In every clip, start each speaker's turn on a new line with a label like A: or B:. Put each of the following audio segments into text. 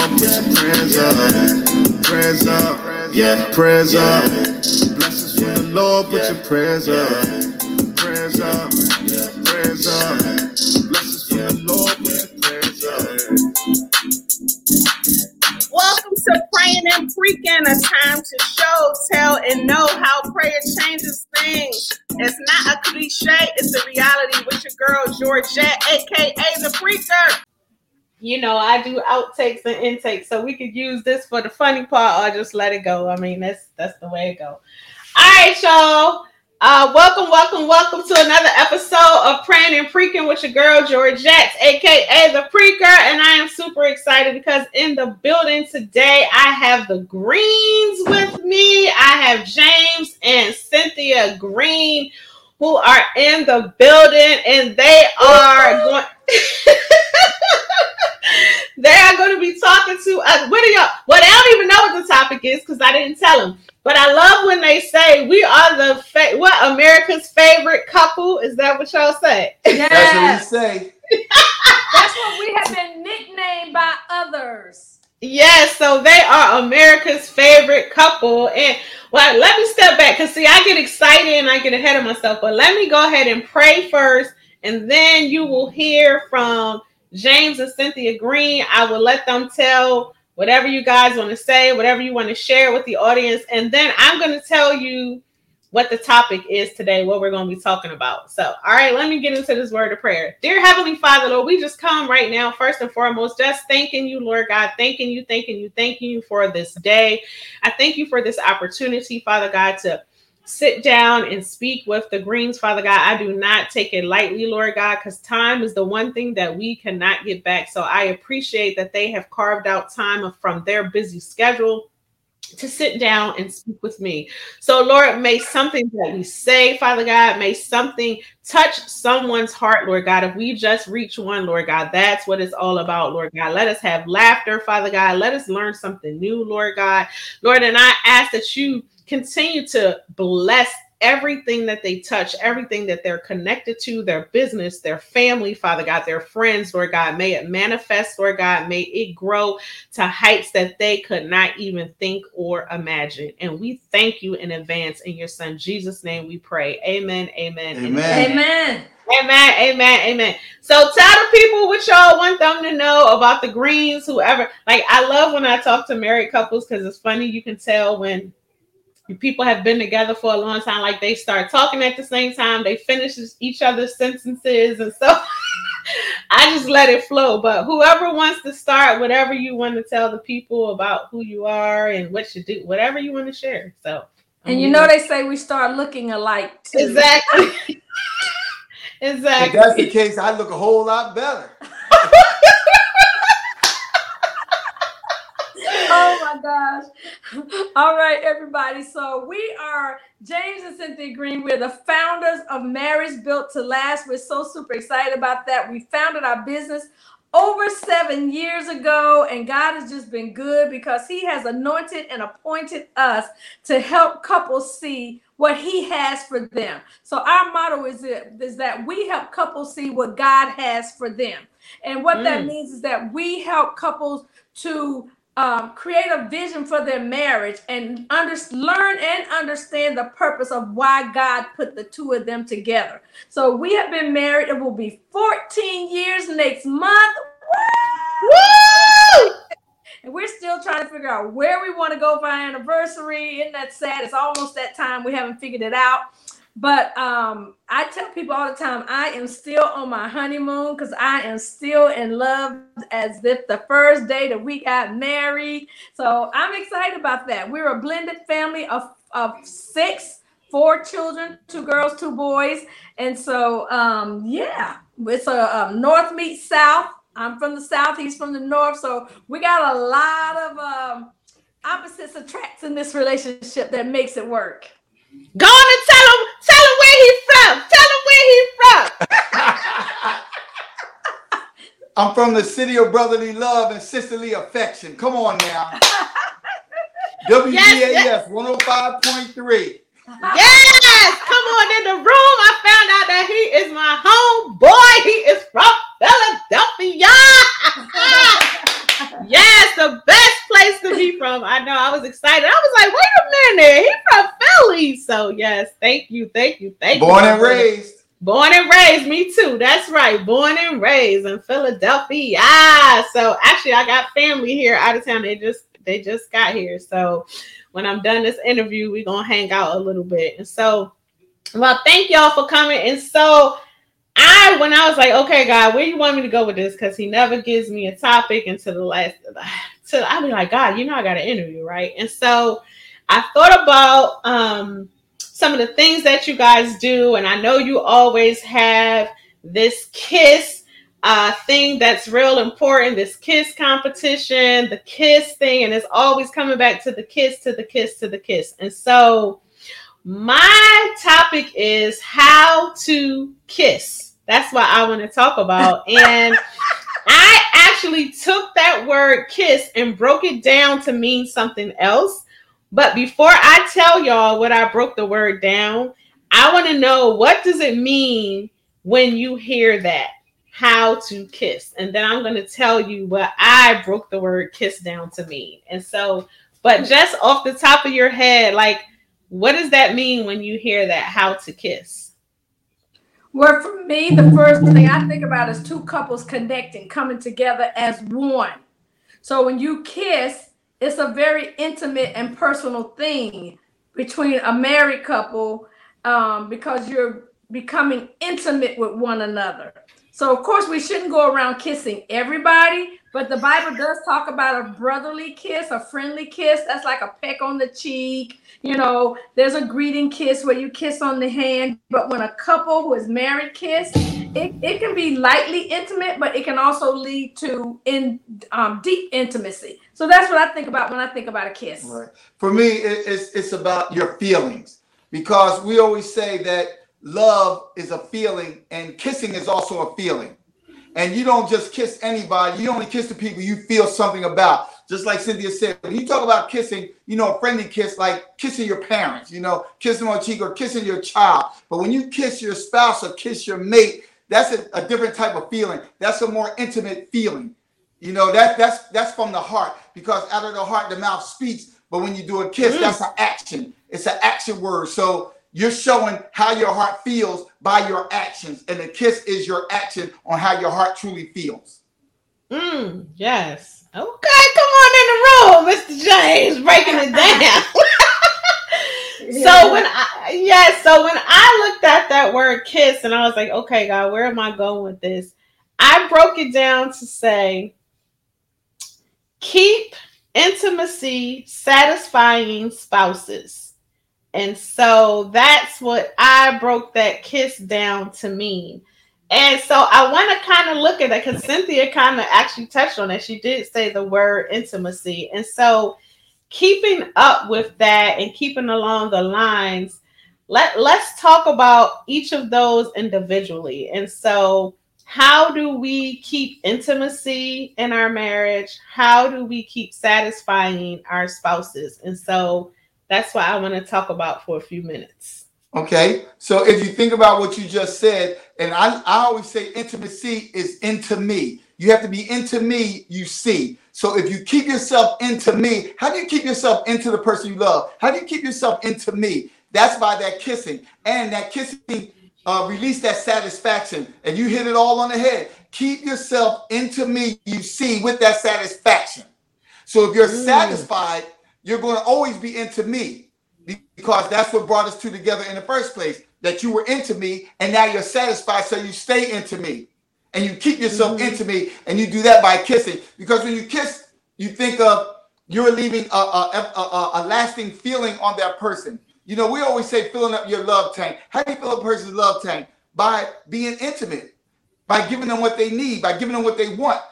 A: Lord, put your prayers up, prayers up, yeah, prayers up. Blessings from the Lord, put your prayers up, prayers up, prayers up. Blessings from the Lord, put your prayers
B: up. Welcome to Praying and Preaching, a time to show, tell, and know how prayer changes things. It's not a cliche, it's a reality with your girl Georgette, aka the Preacher you know, I do outtakes and intakes, so we could use this for the funny part or just let it go. I mean, that's that's the way it go. All right, y'all. Uh, welcome, welcome, welcome to another episode of Praying and Preaching with your girl Georgette, aka the Preacher, and I am super excited because in the building today I have the Greens with me. I have James and Cynthia Green who are in the building, and they are going. they are going to be talking to us. What are y'all? Well, they don't even know what the topic is because I didn't tell them. But I love when they say we are the fa- what America's favorite couple. Is that what y'all say?
C: Yes. That's what we say.
D: That's what we have been nicknamed by others.
B: Yes, so they are America's favorite couple. And well, let me step back because see, I get excited and I get ahead of myself. But let me go ahead and pray first, and then you will hear from James and Cynthia Green. I will let them tell whatever you guys want to say, whatever you want to share with the audience. And then I'm going to tell you what the topic is today, what we're going to be talking about. So, all right, let me get into this word of prayer. Dear Heavenly Father, Lord, we just come right now, first and foremost, just thanking you, Lord God, thanking you, thanking you, thanking you for this day. I thank you for this opportunity, Father God, to sit down and speak with the Greens, Father God. I do not take it lightly, Lord God, because time is the one thing that we cannot get back. So I appreciate that they have carved out time from their busy schedule to sit down and speak with me. So, Lord, may something that we say, Father God, may something touch someone's heart, Lord God. If we just reach one, Lord God, that's what it's all about, Lord God. Let us have laughter, Father God. Let us learn something new, Lord God. Lord, and I ask that you continue to bless everything that they touch, everything that they're connected to, their business, their family, Father God, their friends, Lord God. May it manifest, Lord God. May it grow to heights that they could not even think or imagine. And we thank you in advance. In your son Jesus' name we pray. Amen. Amen.
C: Amen.
D: Amen.
B: Amen, amen, amen. So tell the people what y'all want them to know about the greens, whoever. Like I love when I talk to married couples because it's funny. You can tell when people have been together for a long time, like they start talking at the same time, they finish each other's sentences and so I just let it flow. But whoever wants to start, whatever you want to tell the people about who you are and what you do, whatever you want to share. So,
D: and you know, they say we start looking alike.
B: Too. Exactly. exactly.
C: If that's the case, I look a whole lot better.
D: My gosh. All right, everybody. So we are James and Cynthia Green. We're the founders of Marriage Built to Last. We're so super excited about that. We founded our business over seven years ago, and God has just been good because He has anointed and appointed us to help couples see what He has for them. So our motto is, it, is that we help couples see what God has for them. And what mm. that means is that we help couples to um, create a vision for their marriage and under, learn and understand the purpose of why God put the two of them together. So we have been married. It will be 14 years next month. Woo! Woo! And we're still trying to figure out where we want to go for our anniversary. Isn't that sad? It's almost that time. We haven't figured it out. But um, I tell people all the time, I am still on my honeymoon because I am still in love as if the first day that we got married. So I'm excited about that. We're a blended family of, of six, four children, two girls, two boys. And so, um, yeah, it's a, a north meets south. I'm from the south, he's from the north. So we got a lot of um, opposites attract in this relationship that makes it work.
B: Go on and tell him, tell him where he's from. Tell him where he's
C: from. I'm from the city of brotherly love and sisterly affection. Come on now. WDAS yes, yes. 105.3.
B: Yes, come on in the room. I found out that he is my homeboy. He is from Philadelphia. yes, the best place to be from. I know. I was excited. I was like, wait a minute, he's from Philly. So yes, thank you, thank you, thank
C: Born
B: you.
C: Born and raised.
B: Born and raised, me too. That's right. Born and raised in Philadelphia. Ah, so actually, I got family here out of town. They just they just got here. So when I'm done this interview, we're gonna hang out a little bit. And so, well, thank y'all for coming. And so I when I was like, okay, God, where you want me to go with this? Because he never gives me a topic until the last so I'd be like, God, you know I got an interview, right? And so I thought about um some of the things that you guys do, and I know you always have this kiss uh, thing that's real important this kiss competition, the kiss thing, and it's always coming back to the kiss, to the kiss, to the kiss. And so, my topic is how to kiss. That's what I want to talk about. And I actually took that word kiss and broke it down to mean something else. But before I tell y'all what I broke the word down, I want to know what does it mean when you hear that? How to kiss. And then I'm going to tell you what I broke the word kiss down to mean. And so, but just off the top of your head, like, what does that mean when you hear that? How to kiss?
D: Well, for me, the first thing I think about is two couples connecting, coming together as one. So when you kiss, it's a very intimate and personal thing between a married couple um, because you're becoming intimate with one another. So, of course, we shouldn't go around kissing everybody, but the Bible does talk about a brotherly kiss, a friendly kiss. That's like a peck on the cheek. You know, there's a greeting kiss where you kiss on the hand. But when a couple who is married kiss, it, it can be lightly intimate, but it can also lead to in um, deep intimacy. So that's what I think about when I think about a kiss.
C: Right. For me, it, it's it's about your feelings because we always say that love is a feeling and kissing is also a feeling. And you don't just kiss anybody. You only kiss the people you feel something about. Just like Cynthia said, when you talk about kissing, you know, a friendly kiss, like kissing your parents, you know, kissing on cheek or kissing your child. But when you kiss your spouse or kiss your mate, that's a, a different type of feeling. That's a more intimate feeling. You know, that that's that's from the heart because out of the heart the mouth speaks. But when you do a kiss,
B: Mm.
C: that's an action. It's an action word. So you're showing how your heart feels by your actions, and the kiss is your action on how your heart truly feels.
B: Mm, yes. Okay, come on in the room, Mr. James, breaking it down. so when I yeah, so when I looked at that word kiss and I was like, okay, God, where am I going with this? I broke it down to say keep intimacy satisfying spouses. And so that's what I broke that kiss down to mean. And so I want to kind of look at that because Cynthia kind of actually touched on it. She did say the word intimacy. And so keeping up with that and keeping along the lines, let, let's talk about each of those individually. And so how do we keep intimacy in our marriage? How do we keep satisfying our spouses? And so that's what I want to talk about for a few minutes.
C: Okay. So if you think about what you just said, and I, I always say intimacy is into me. You have to be into me, you see. So if you keep yourself into me, how do you keep yourself into the person you love? How do you keep yourself into me? That's by that kissing. And that kissing uh, release that satisfaction. And you hit it all on the head. Keep yourself into me, you see, with that satisfaction. So if you're
B: Mm.
C: satisfied, you're going to always be into me because that's what brought us two together in the first place. That you were into me, and now you're satisfied, so you stay into me, and you keep yourself
B: Mhm.
C: into me, and you do that by kissing. Because when you kiss, you think of you're leaving a, a, a, a lasting feeling on that person. You know, we always say filling up your love tank. How do you fill a person's love tank? By being intimate, by giving them what they need, by giving them what they want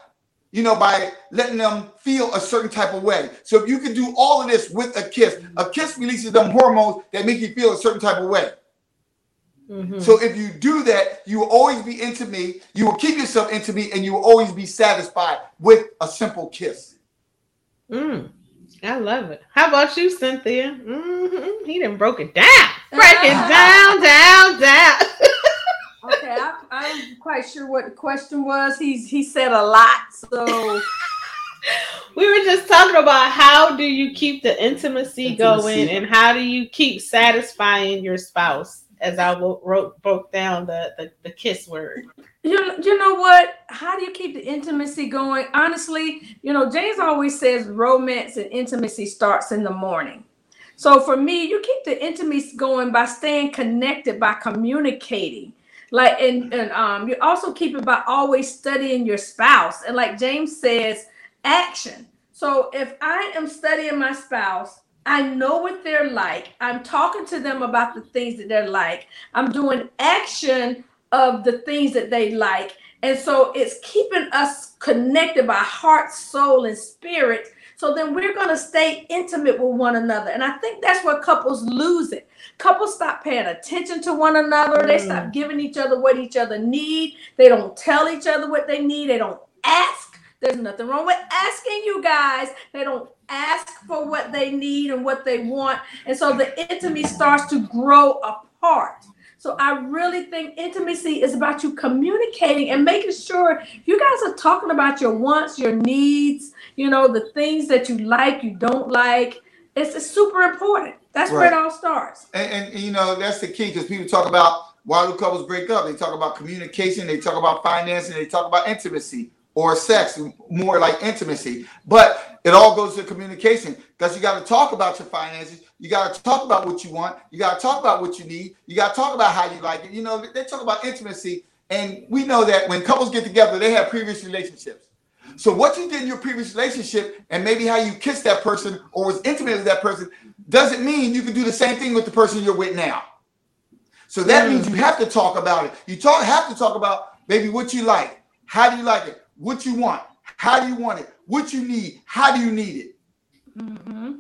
C: you know, by letting them feel a certain type of way. So if you can do all of this with a kiss, a kiss releases them hormones that make you feel a certain type of way.
B: Mhm.
C: So if you do that, you will always be into me, you will keep yourself into me, and you will always be satisfied with a simple kiss.
B: Mm, I love it. How about you, Cynthia? hmm He didn't broke it down. Break it down, down, down.
D: Okay, I, I'm quite sure what the question was. He's he said a lot, so
B: we were just talking about how do you keep the intimacy, intimacy. going and how do you keep satisfying your spouse as I wrote broke down the, the, the kiss word.
D: You, you know what? How do you keep the intimacy going? Honestly, you know, James always says romance and intimacy starts in the morning. So for me, you keep the intimacy going by staying connected, by communicating. Like and, and um you also keep it by always studying your spouse. And like James says, action. So if I am studying my spouse, I know what they're like. I'm talking to them about the things that they're like. I'm doing action of the things that they like. And so it's keeping us connected by heart, soul, and spirit. So then we're going to stay intimate with one another. And I think that's where couples lose it. Couples stop paying attention to one another. Mm. They stop mm. giving each other what each other need. They don't tell each other what they need. They don't ask. There's nothing wrong with asking you guys. They don't ask for what they need and what they want. And so the intimacy starts to grow apart. So I really think intimacy is about you communicating and making sure you guys are talking about your wants, your needs, you know, the things that you like, you don't like. It's, it's super important. That's right. where it all starts.
C: And, and you know, that's the key because people talk about why do couples break up? They talk about communication, they talk about financing, they talk about intimacy or sex, more like intimacy. But it all goes to communication because you got to talk about your finances. You got to talk about what you want. You got to talk about what you need. You got to talk about how you like it. You know, they talk about intimacy. And we know that when couples get together, they have previous relationships. So what you did in your previous relationship and maybe how you kissed that person or was intimate with that person doesn't mean you can do the same thing with the person you're with now. So that means you have to talk about it. You talk have to talk about maybe what you like. How do you like it? what you want, how do you want it, what you need, how do you need it. Mm-hmm.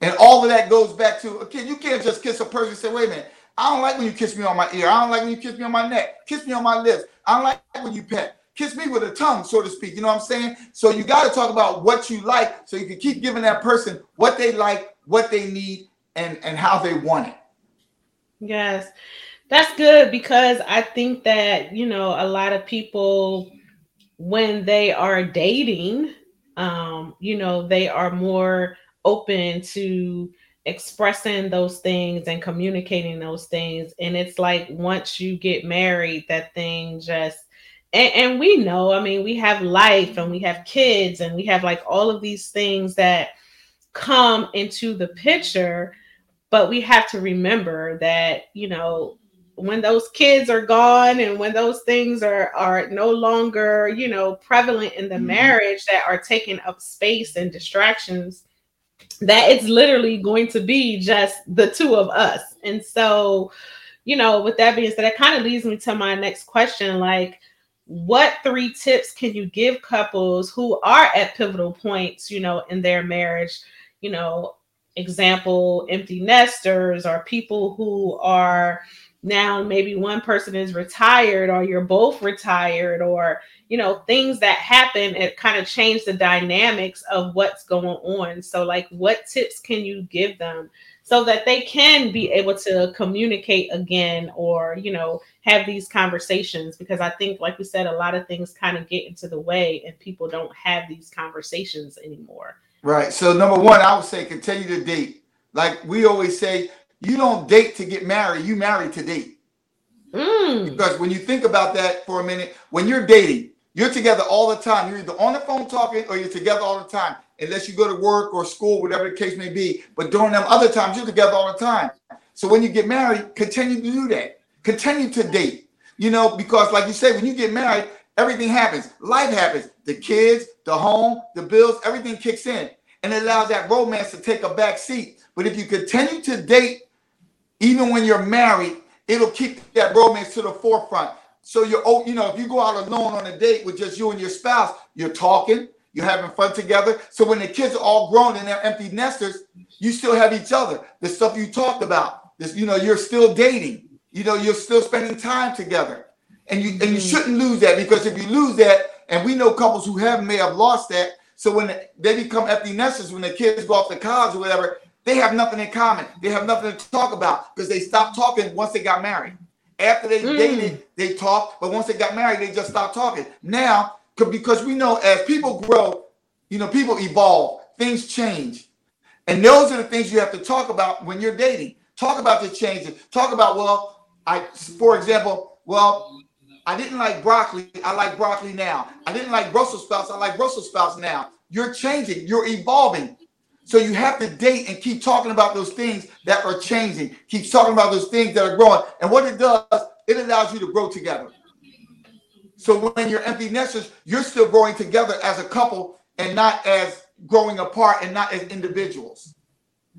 C: And all of that goes back to okay, you can't just kiss a person and say, wait a minute, I don't like when you kiss me on my ear. I don't like when you kiss me on my neck. Kiss me on my lips. I don't like when you pet. Kiss me with a tongue, so to speak. You know what I'm saying? So you got to talk about what you like so you can keep giving that person what they like, what they need, and, and how they want it.
B: Yes. That's good because I think that, you know, a lot of people when they are dating, um, you know, they are more open to expressing those things and communicating those things. And it's like once you get married, that thing just and, and, we know, I mean, we have life and we have kids and we have like all of these things that come into the picture, but we have to remember that, you know, when those kids are gone and when those things are are no longer you know prevalent in the mm-hmm. marriage that are taking up space and distractions that it's literally going to be just the two of us. And so you know with that being said that kind of leads me to my next question like what three tips can you give couples who are at pivotal points you know in their marriage? You know example empty nesters or people who are now maybe one person is retired or you're both retired or you know things that happen it kind of change the dynamics of what's going on. So like what tips can you give them so that they can be able to communicate again or you know have these conversations? Because i think like we said a lot of things kind of get into the way and people don't have these conversations anymore.
C: Right. So number one i would say continue to date. Like we always say you don't date to get married, you marry to date. Mm. Because when you think about that for a minute, when you're dating, you're together all the time. You're either on the phone talking or you're together all the time, unless you go to work or school, whatever the case may be. But during them other times, you're together all the time. So when you get married, continue to do that. Continue to date. You know, because like you say, when you get married, everything happens. Life happens. The kids, the home, the bills, everything kicks in. And it allows that romance to take a back seat. But if you continue to date even when you're married, it'll keep that romance to the forefront. So you're, oh, you know, if you go out alone on a date with just you and your spouse, you're talking, you're having fun together. So when the kids are all grown and they're empty nesters, you still have each other. The stuff you talked about, this, you know, you're still dating. You know, you're still spending time together, and you and you mm-hmm. shouldn't lose that because if you lose that, and we know couples who have may have lost that. So when they become empty nesters, when the kids go off to college or whatever, they have nothing in common. They have nothing to talk about because they stopped talking once they got married. After they mm. dated, they talked, but once they got married, they just stopped talking. Now, because we know as people grow, you know, people evolve. things change. And those are the things you have to talk about when you're dating. Talk about the changes. Talk about, well, I, for example, well, I didn't like broccoli. I like broccoli now. I didn't like Brussels sprouts. I like Brussels sprouts now. You're changing. You're evolving. So you have to date and keep talking about those things that are changing. Keep talking about those things that are growing. And what it does, it allows you to grow together. So when you're empty nesters, you're still growing together as a couple and not as growing apart and not as individuals.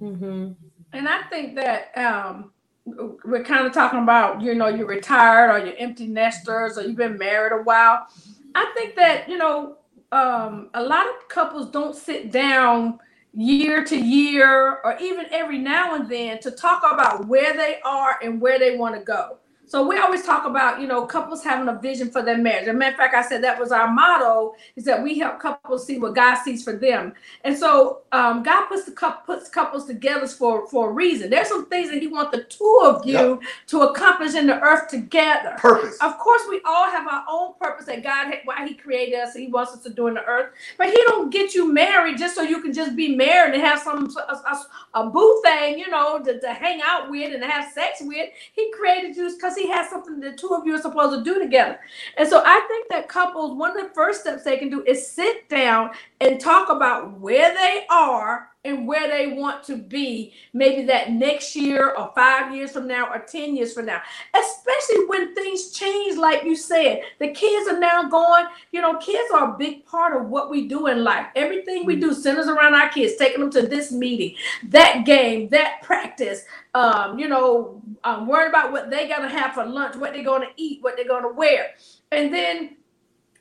D: Mm-hmm. And I think that um, we're kind of talking about, you know, you're retired or you're empty nesters or you've been married a while. I think that, you know, um, a lot of couples don't sit down year to year or even every now and then to talk about where they are and where they want to go. So we always talk about, you know, couples having a vision for their marriage. As a matter of fact, I said that was our motto is that we help couples see what God sees for them. And so um, God puts the puts couples together for, for a reason. There's some things that He wants the two of you yep. to accomplish in the earth together.
C: Purpose.
D: Of course, we all have our own purpose that God why He created us, He wants us to do in the earth. But He don't get you married just so you can just be married and have some a, a, a boo thing, you know, to, to hang out with and have sex with. He created you because has something the two of you are supposed to do together. And so I think that couples, one of the first steps they can do is sit down and talk about where they are and where they want to be. Maybe that next year or five years from now or 10 years from now. Especially when things change like you said. The kids are now going you know kids are a big part of what we do in life. Everything we do centers around our kids taking them to this meeting that game that practice um, you know um, worried about what they're going to have for lunch what they're going to eat what they're going to wear. And then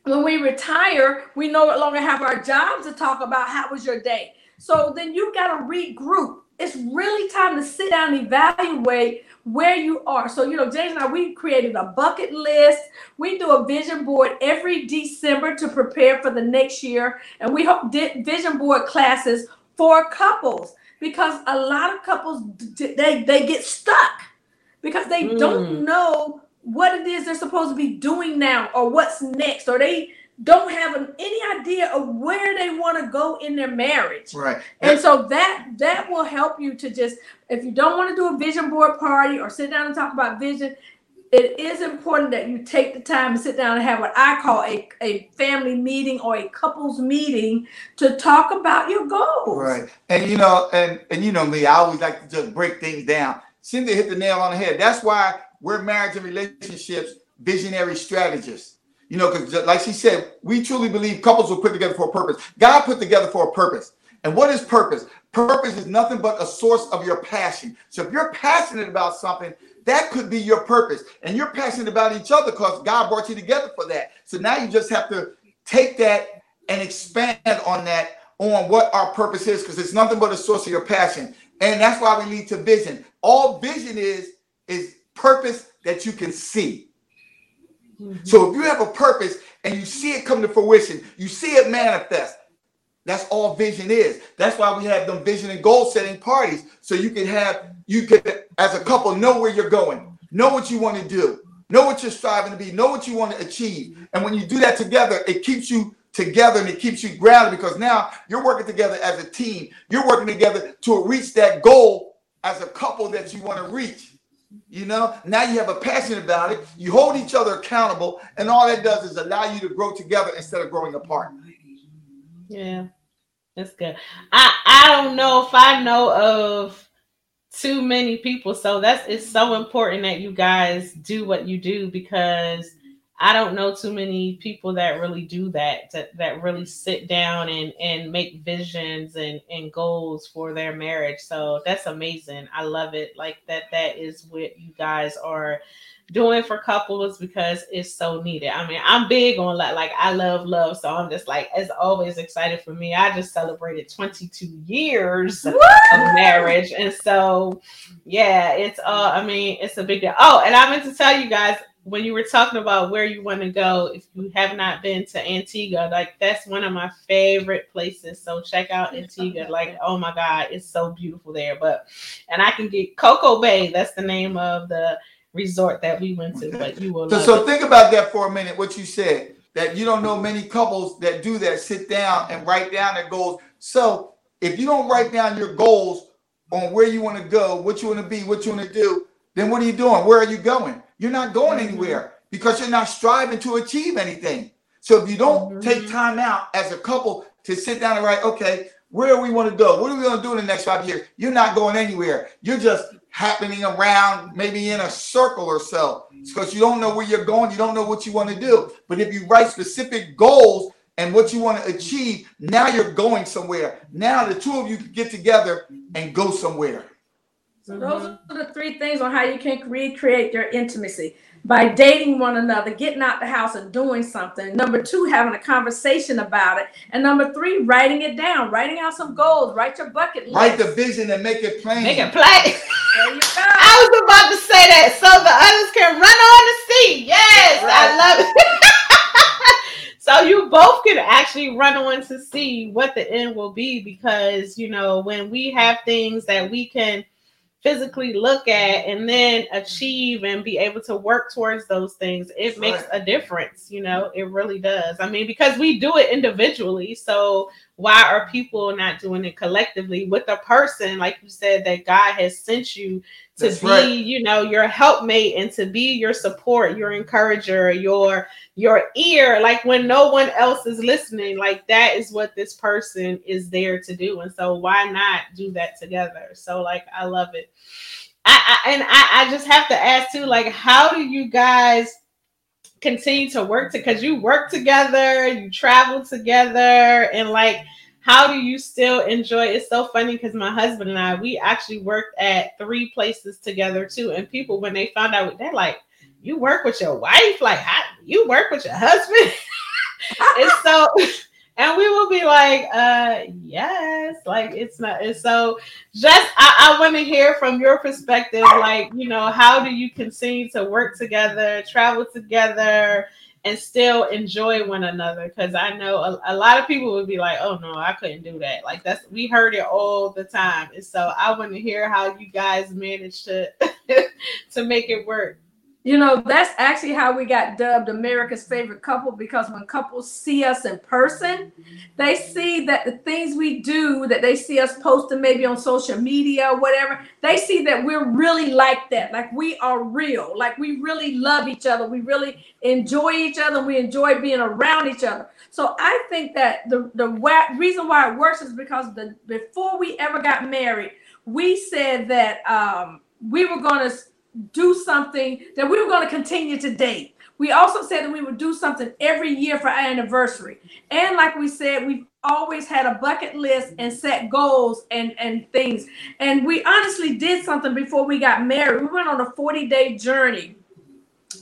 D: when we retire, we no longer have our jobs to talk about how was your day. So then you got to regroup. It's really time to sit down and evaluate where you are. So, you know, James and I, we created a bucket list. We do a vision board every December to prepare for the next year. And we hope vision board classes for couples because a lot of couples, they, they get stuck because they mm. don't know what it is they're supposed to be doing now or what's next or they don't have an, any idea of where they want to go in their marriage.
C: Right.
D: And so that that will help you to just if you don't want to do a vision board party or sit down and talk about vision, it is important that you take the time to sit down and have what I call a, a family meeting or a couples meeting to talk about your goals.
C: Right. And you know, and and you know me, I always like to just break things down. Cynthia hit the nail on the head. That's why we're marriage and relationships visionary strategists you know, because like she said, we truly believe couples were put together for a purpose. God put together for a purpose. And what is purpose? Purpose is nothing but a source of your passion. So if you're passionate about something, that could be your purpose. And you're passionate about each other because God brought you together for that. So now you just have to take that and expand on that, on what our purpose is, because it's nothing but a source of your passion. And that's why we lead to vision. All vision is is purpose that you can see. Mm-hmm. So if you have a purpose and you see it come to fruition, you see it manifest. That's all vision is. That's why we have them vision and goal setting parties. So you can have, you can, as a couple, know where you're going, know what you want to do, know what you're striving to be, know what you want to achieve. And when you do that together, it keeps you together and it keeps you grounded because now you're working together as a team. You're working together to reach that goal as a couple that you want to reach. You know, now you have a passion about it. You hold each other accountable, and all that does is allow you to grow together instead of growing apart.
B: Yeah, that's good. I I don't know if I know of too many people, so that's it's so important that you guys do what you do because I don't know too many people that really do that, that, that really sit down and, and make visions and, and goals for their marriage. So that's amazing. I love it. Like that, that is what you guys are doing for couples because it's so needed. I mean, I'm big on like, like I love love. So I'm just like, as always excited for me. I just celebrated 22 years of marriage. And so, yeah, it's, uh, I mean, it's a big deal. Oh, and I meant to tell you guys, when you were talking about where you want to go, if you have not been to Antigua, like that's one of my favorite places. So check out Antigua. Like, oh my God, it's so beautiful there. But and I can get Coco Bay, that's the name of the resort that we went to. But you will
C: so, so think about that for a minute, what you said. That you don't know many couples that do that, sit down and write down their goals. So If you don't write down your goals on where you want to go, what you want to be, what you want to do, then what are you doing? Where are you going? You're not going
B: Mhm.
C: anywhere because you're not striving to achieve anything. So if you don't
B: Mhm.
C: take time out as a couple to sit down and write, okay, where do we want to go? What are we going to do in the next five years? You're not going anywhere. You're just happening around, maybe in a circle or so, because you don't know where you're going. You don't know what you want to do. But if you write specific goals and what you want to achieve, now you're going somewhere. Now the two of you can get together and go somewhere.
D: So those are the three things on how you can recreate your intimacy by dating one another, getting out the house and doing something. Number two, having a conversation about it. And number three, writing it down, writing out some goals, write your bucket list.
C: Write the vision and make it plain.
B: Make it play.
D: There you go.
B: I was about to say that so the others can run on to see. Yes, I love it. so you both can actually run on to see what the end will be because you know when we have things that we can physically look at and then achieve and be able to work towards those things it makes a difference you know it really does. I mean because we do it individually so why are people not doing it collectively with a person like you said that god has sent you to
C: That's
B: be
C: right.
B: you know your helpmate and to be your support your encourager your your ear. Like when no one else is listening like that is what this person is there to do. And so why not do that together? So like i love it. I, I and I, I just have to ask too like how do you guys continue to work to because you work together you travel together and like how do you still enjoy? It's so funny because my husband and i we actually worked at three places together too and people when they found out they're like you work with your wife? Like how, you work with your husband? And so and we will be like uh yes. Like it's not it's so just i, I want to hear from your perspective like you know how do you continue to work together travel together and still enjoy one another because i know a, a lot of people would be like oh no i couldn't do that. Like that's we heard it all the time. And so i want to hear how you guys managed to to make it work
D: You know, that's actually how we got dubbed America's favorite couple because when couples see us in person, they see that the things we do, that they see us posting maybe on social media or whatever, they see that we're really like that. Like we are real. Like we really love each other. We really enjoy each other. We enjoy being around each other. So I think that the, the reason why it works is because the before we ever got married, we said that um, we were going to do something that we were going to continue to date. We also said that we would do something every year for our anniversary. And like we said, we've always had a bucket list and set goals and, and things. And we honestly did something before we got married. We went on a 40 day journey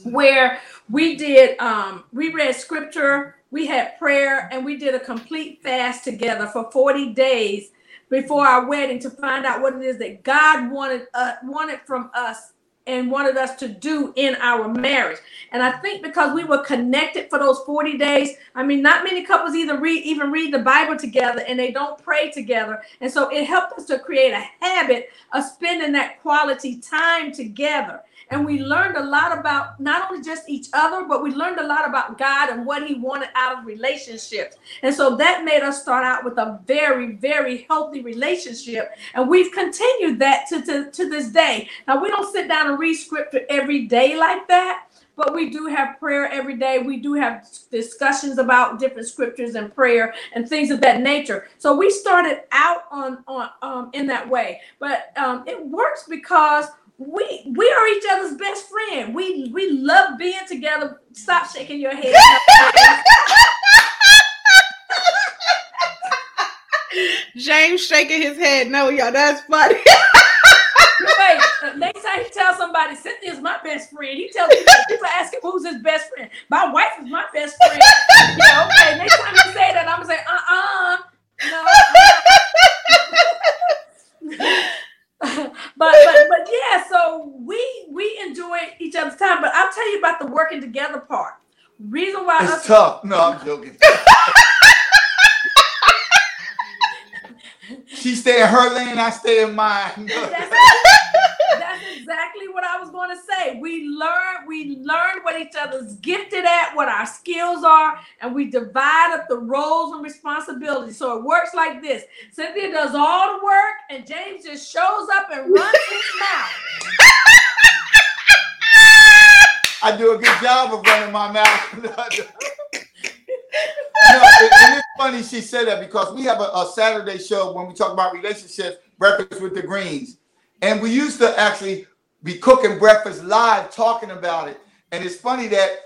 D: where we did, um, we read scripture, we had prayer, and we did a complete fast together for 40 days before our wedding to find out what it is that God wanted uh, wanted from us and wanted us to do in our marriage. And I think because we were connected for those 40 days, I mean, not many couples either read even read the Bible together and they don't pray together. And so it helped us to create a habit of spending that quality time together. And we learned a lot about not only just each other, but we learned a lot about God and what He wanted out of relationships. And so that made us start out with a very, very healthy relationship. And we've continued that to, to, to this day. Now, we don't sit down and read scripture every day like that, but we do have prayer every day. We do have discussions about different scriptures and prayer and things of that nature. So we started out on, on um, in that way. But um, it works because we we are each other's best friend. We we love being together. Stop shaking your head.
B: James shaking his head. No, y'all, that's funny.
D: Next time he tells somebody Cynthia's my best friend, he tells people, people ask him who's his best friend. My wife is my best friend. yeah, okay. Next time you say that, I'm gonna say, uh-uh. No. but but but yeah, so we we enjoy each other's time. But I'll tell you about the working together part. Reason why
C: It's
D: us
C: tough. No, I'm joking. she stay in her lane, I stay in mine.
D: that's, that's exactly what I was going to say we learn we learn what each other's gifted at, what our skills are, and we divide up the roles and responsibilities. So it works like this: Cynthia does all the work, and James just shows up and runs his mouth.
C: I do a good job of running my mouth. you know, and it's funny she said that because we have a, a Saturday show when we talk about relationships, breakfast with the Greens, and we used to actually be cooking breakfast live, talking about it. And it's funny that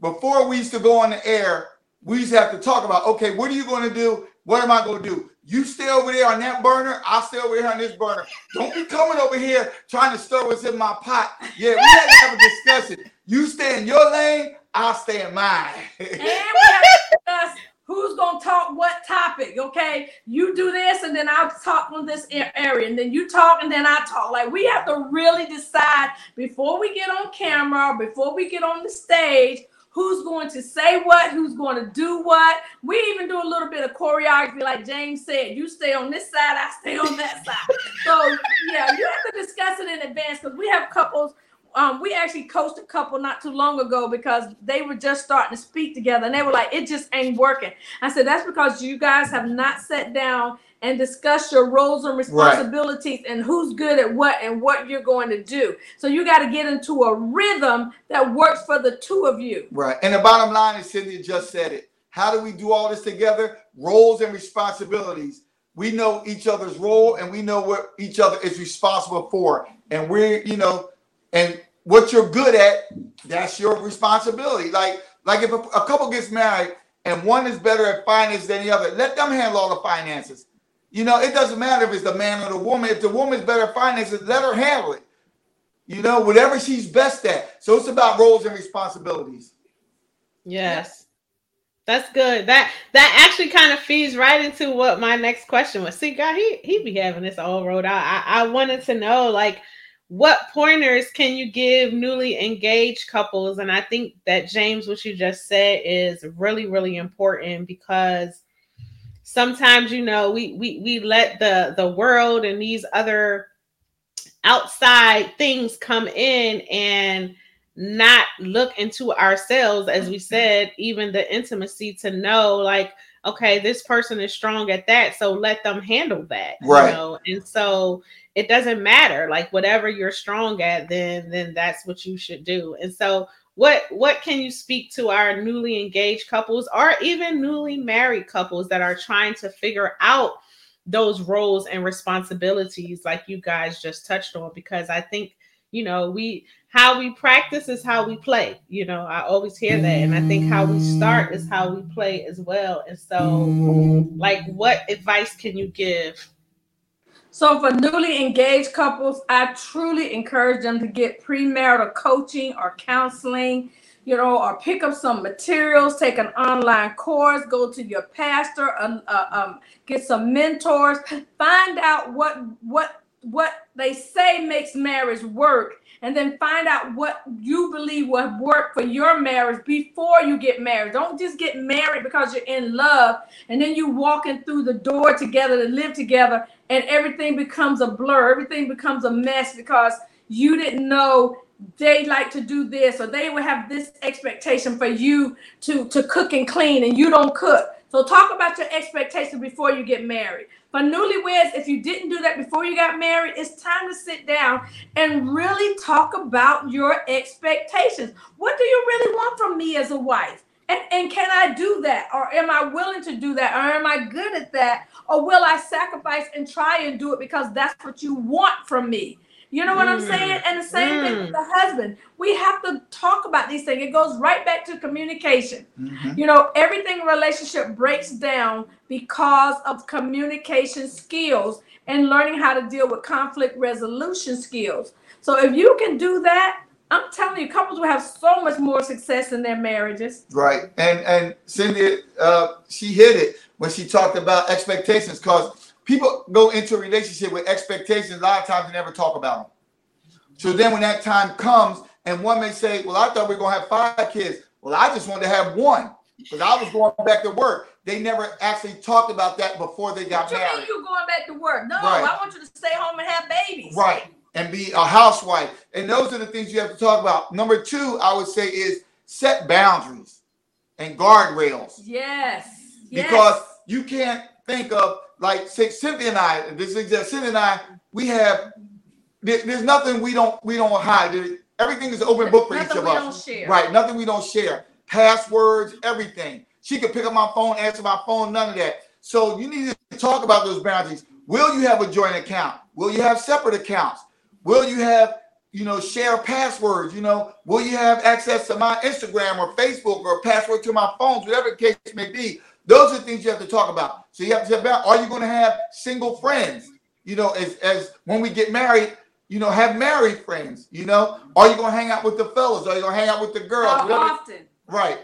C: before we used to go on the air, we used to have to talk about, okay, what are you going to do? What am I going to do? You stay over there on that burner. I'll stay over here on this burner. Don't be coming over here trying to stir what's in my pot. Yeah, we had to have a discussion. You stay in your lane. I'll stay in mine.
D: and we have to discuss who's going to talk what topic. Okay, you do this, and then I'll talk on this area, and then you talk, and then I talk. Like we have to really decide before we get on camera, before we get on the stage who's going to say what, who's going to do what. We even do a little bit of choreography, like James said. You stay on this side, I stay on that side. So yeah, you have to discuss it in advance because we have couples. Um, we actually coached a couple not too long ago because they were just starting to speak together and they were like, it just ain't working. I said, that's because you guys have not sat down and discuss your roles and responsibilities right. and who's good at what and what you're going to do. So you got to get into a rhythm that works for the two of you.
C: Right. And the bottom line is Cynthia just said it. How do we do all this together? Roles and responsibilities. We know each other's role and we know what each other is responsible for. And we're, you know, and what you're good at, that's your responsibility. Like, like if a, a couple gets married and one is better at finance than the other, let them handle all the finances you know, it doesn't matter if it's the man or the woman. If the woman's better at finances, let her handle it. You know, whatever she's best at. So it's about roles and responsibilities.
B: Yes. That's good. That that actually kind of feeds right into what my next question was. See, God, he he be having this all rolled out. I, I wanted to know like what pointers can you give newly engaged couples? And I think that James, what you just said is really, really important because sometimes you know we we we let the the world and these other outside things come in and not look into ourselves as we mm-hmm. said even the intimacy to know like okay this person is strong at that so let them handle that
C: right.
B: you know? And so it doesn't matter like whatever you're strong at then then that's what you should do. And so what what can you speak to our newly engaged couples or even newly married couples that are trying to figure out those roles and responsibilities like you guys just touched on? Because i think you know we how we practice is how we play you know i always hear that. And i think how we start is how we play as well. And so like what advice can you give?
D: So for newly engaged couples, I truly encourage them to get premarital coaching or counseling, you know, or pick up some materials, take an online course, go to your pastor, um, uh, um, get some mentors, find out what what what they say makes marriage work and then find out what you believe will work for your marriage before you get married. Don't just get married because you're in love and then you walking through the door together to live together and everything becomes a blur, everything becomes a mess because you didn't know they like to do this or they would have this expectation for you to to cook and clean and you don't cook so talk about your expectations before you get married for newlyweds, if you didn't do that before you got married, it's time to sit down and really talk about your expectations. What do you really want from me as a wife? And, and can I do that? Or am I willing to do that? Or am I good at that? Or will I sacrifice and try and do it because that's what you want from me? You know what mm. I'm saying? And the same mm. thing with mm. the husband. We have to talk about these things. It goes right back to communication. Mm-hmm. You know, everything relationship breaks down because of communication skills and learning how to deal with conflict resolution skills. So if you can do that, I'm telling you, couples will have so much more success in their marriages.
C: Right. And and Cindy, uh, she hit it when she talked about expectations because people go into a relationship with expectations. A lot of times they never talk about them. So then when that time comes, and one may say, "Well, I thought we are gonna have five kids." Well, I just wanted to have one because I was going back to work. They never actually talked about that before they got
D: what
C: married.
D: You, you going back to work? No, right. I want you to stay home and have babies.
C: Right. and be a housewife. And those are the things you have to talk about. Number two, I would say is set boundaries and guardrails.
D: Yes.
C: Because you can't think of like say Cynthia and I, this is Cynthia and I, we have there, there's nothing we don't we don't hide. There, everything is open book for
D: Nothing
C: each of us. Right, nothing we don't share. Passwords, everything. She could pick up my phone, answer my phone, none of that. So you need to talk about those boundaries. Will you have a joint account? Will you have separate accounts? Will you have, you know, share passwords? You know, will you have access to my Instagram or Facebook or password to my phones, whatever the case may be? Those are things you have to talk about. So you have to talk about are you going to have single friends? You know, as as when we get married, you know, have married friends. You know, are you going to hang out with the fellas? Are you going to hang out with the girls?
D: How
C: Whatever-
D: often?
C: Right.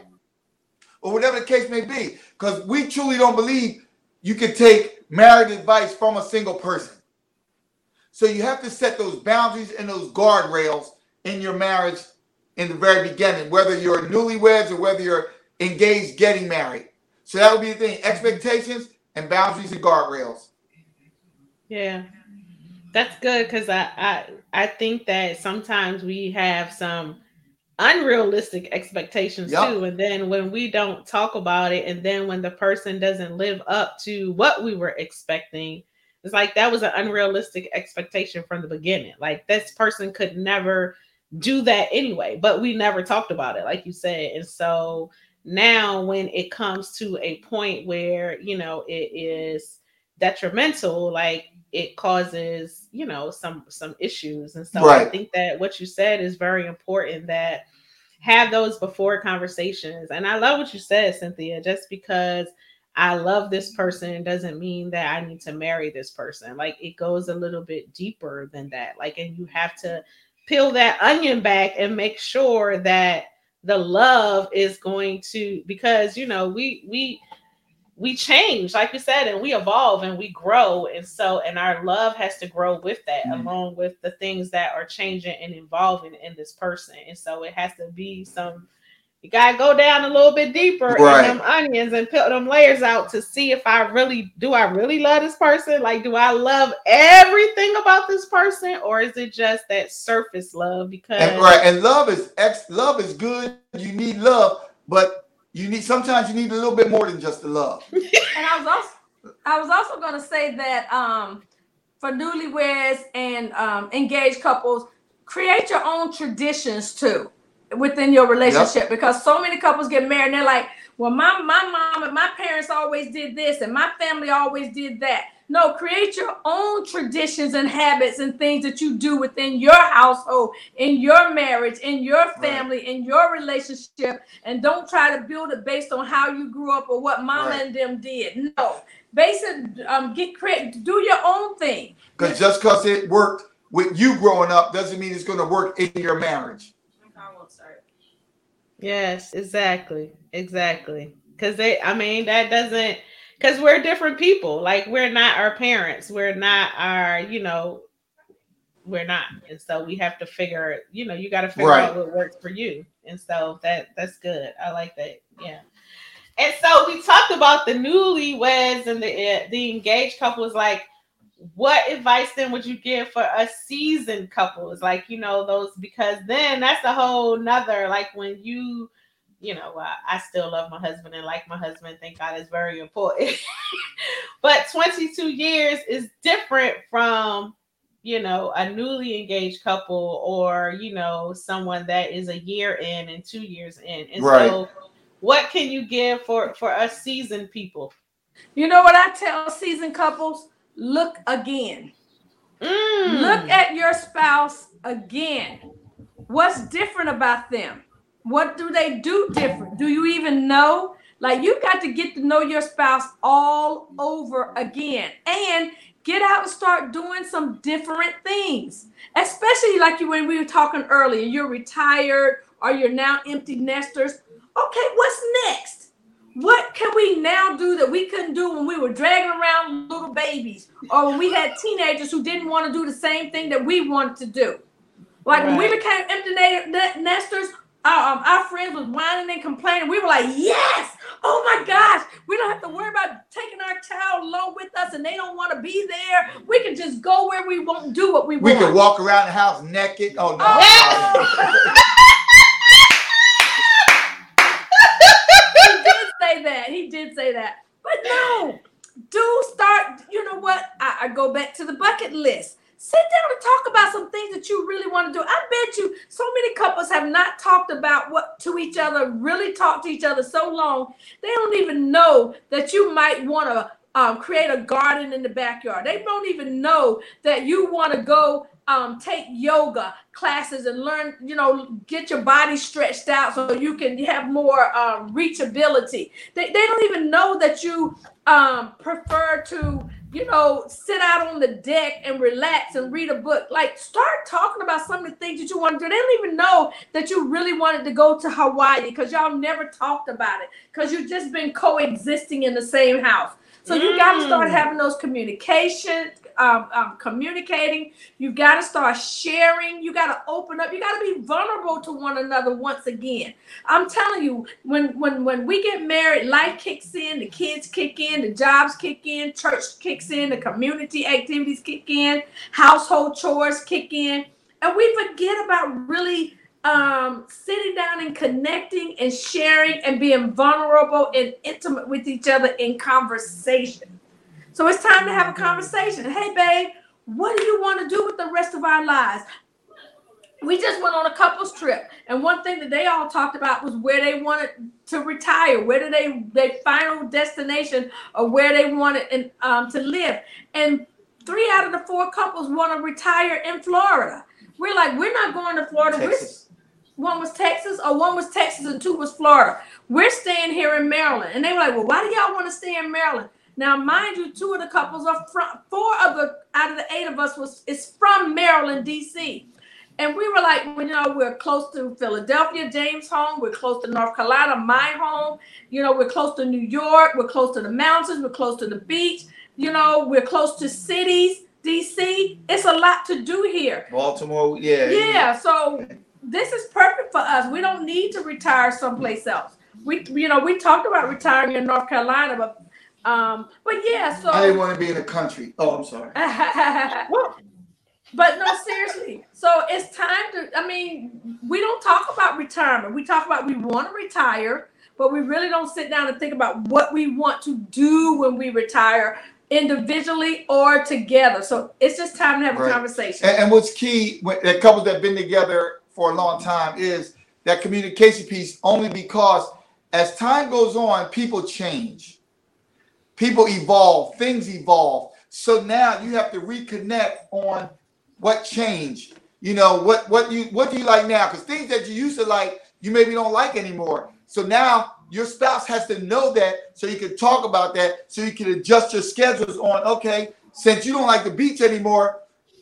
C: Or whatever the case may be. Because we truly don't believe you can take married advice from a single person. So you have to set those boundaries and those guardrails in your marriage in the very beginning, whether you're newlyweds or whether you're engaged getting married. So that would be the thing expectations and boundaries and guardrails.
B: Yeah. That's good because I, I I think that sometimes we have some unrealistic expectations
C: Yep.
B: too. And then when we don't talk about it, and then when the person doesn't live up to what we were expecting, it's like that was an unrealistic expectation from the beginning. Like this person could never do that anyway, but we never talked about it, like you said. And so now when it comes to a point where you know it is detrimental, like it causes you know some some issues. And so i think that what you said is very important that have those before conversations. And i love what you said cynthia just because i love this person doesn't mean that i need to marry this person. Like it goes a little bit deeper than that. Like and you have to peel that onion back and make sure that the love is going to because you know we we we change like you said and we evolve and we grow and so and our love has to grow with that
C: Mhm.
B: along with the things that are changing and evolving in this person and so it has to be some you gotta go down a little bit deeper
C: Right.
B: in them onions and peel them layers out to see if I really do I really love this person like do I love everything about this person or is it just that surface love because
C: And right, and love is ex love is good. You need love, but you need sometimes you need a little bit more than just the love.
D: And I was also I was also gonna say that um for newlyweds and um engaged couples, create your own traditions too within your relationship because so many couples get married and they're like, well, my my mom and my parents always did this and my family always did that. No, create your own traditions and habits and things that you do within your household, in your marriage, in your
C: Right.
D: family, in your relationship, and don't try to build it based on how you grew up or what mama
C: Right.
D: and them did. No, base it, um, get create, do your own thing.
C: Because just because it worked with you growing up doesn't mean it's going to work in your marriage.
B: Yes, exactly. Exactly. Cuz they I mean that doesn't cuz we're different people. Like we're not our parents. We're not our, you know, we're not. And so we have to figure, you know, you got to figure
C: Right.
B: out what works for you. And so that that's good. I like that. Yeah. And so we talked about the newlyweds and the uh, the engaged couples like what advice then would you give for a seasoned couples like you know those because then that's a whole nother like when you you know uh, i still love my husband and like my husband thank god is very important but 22 years is different from you know a newly engaged couple or you know someone that is a year in and two years in and
C: Right.
B: so what can you give for for us seasoned people
D: You know what I tell seasoned couples? Look again.
B: Mm.
D: Look at your spouse again. What's different about them? What do they do different? Do you even know? Like you got to get to know your spouse all over again and get out and start doing some different things. Especially like you when we were talking earlier, you're retired or you're now empty nesters. Okay, what's next? What can we now do that we couldn't do when we were dragging around little babies or when we had teenagers who didn't want to do the same thing that we wanted to do? Like when we became empty nesters, our, um, our friends was whining and complaining. We were like, yes, oh my gosh, we don't have to worry about taking our child along with us and they don't want to be there. We can just go where we want, do what we,
C: We
D: want.
C: We can walk around the house naked. Oh no.
D: Oh. he did say that. He did say that. But no, do start. You know what? I, I go back to the bucket list. Sit down and talk about some things that you really want to do. I bet you so many couples have not talked about what to each other, really talk to each other so long, they don't even know that you might want to um, create a garden in the backyard. They don't even know that you want to go um, take yoga classes and learn, you know, get your body stretched out so you can have more um, reachability. They, they don't even know that you um, prefer to, you know, sit out on the deck and relax and read a book. Like, start talking about some of the things that you want to do. They don't even know that you really wanted to go to Hawaii because y'all never talked about it because you've just been coexisting in the same house. So you got to start
B: Mm.
D: having those communication, um, um, communicating. You got to start sharing. You got to open up. You got to be vulnerable to one another once again. I'm telling you, when when when we get married, life kicks in. The kids kick in. The jobs kick in. Church kicks in. The community activities kick in. Household chores kick in, and we forget about really um sitting down and connecting and sharing and being vulnerable and intimate with each other in conversation. So it's time to have a conversation. Hey babe what do you want to do with the rest of our lives? We just went on a couples trip and one thing that they all talked about was where they wanted to retire where did they their final destination or where they wanted and, um, to live. And three out of the four couples want to retire in florida. We're like we're not going to florida we're
C: Texas.
D: One was Texas, or one was Texas, and two was Florida. We're staying here in Maryland. And they were like, Well, why do y'all want to stay in Maryland? Now, mind you, two of the couples are from four of the out of the eight of us was is from Maryland, DC. And we were like, well, you know, we're close to Philadelphia, James' home. We're close to North Carolina, my home. You know, we're close to New York. We're close to the mountains. We're close to the beach. You know, we're close to cities, DC. It's a lot to do here.
C: Baltimore. Yeah.
D: Yeah, so this is perfect for us. We don't need to retire someplace else. We, you know, we talked about retiring in North Carolina, but, um, but yeah.
C: so I didn't want to be in the country. Oh, I'm sorry.
D: but no, seriously. So it's time to. I mean, we don't talk about retirement. We talk about we want to retire, but we really don't sit down and think about what we want to do when we retire, individually or together. So it's just time to have
C: Right.
D: a conversation.
C: And, and what's key when that couples that have been together for a long time is that communication piece only because as time goes on, people change. People evolve, things evolve. So now you have to reconnect on what changed. You know, what what you what do you like now? Because things that you used to like, you maybe don't like anymore. So now your spouse has to know that so you can talk about that, so you can adjust your schedules on, okay, since you don't like the beach anymore,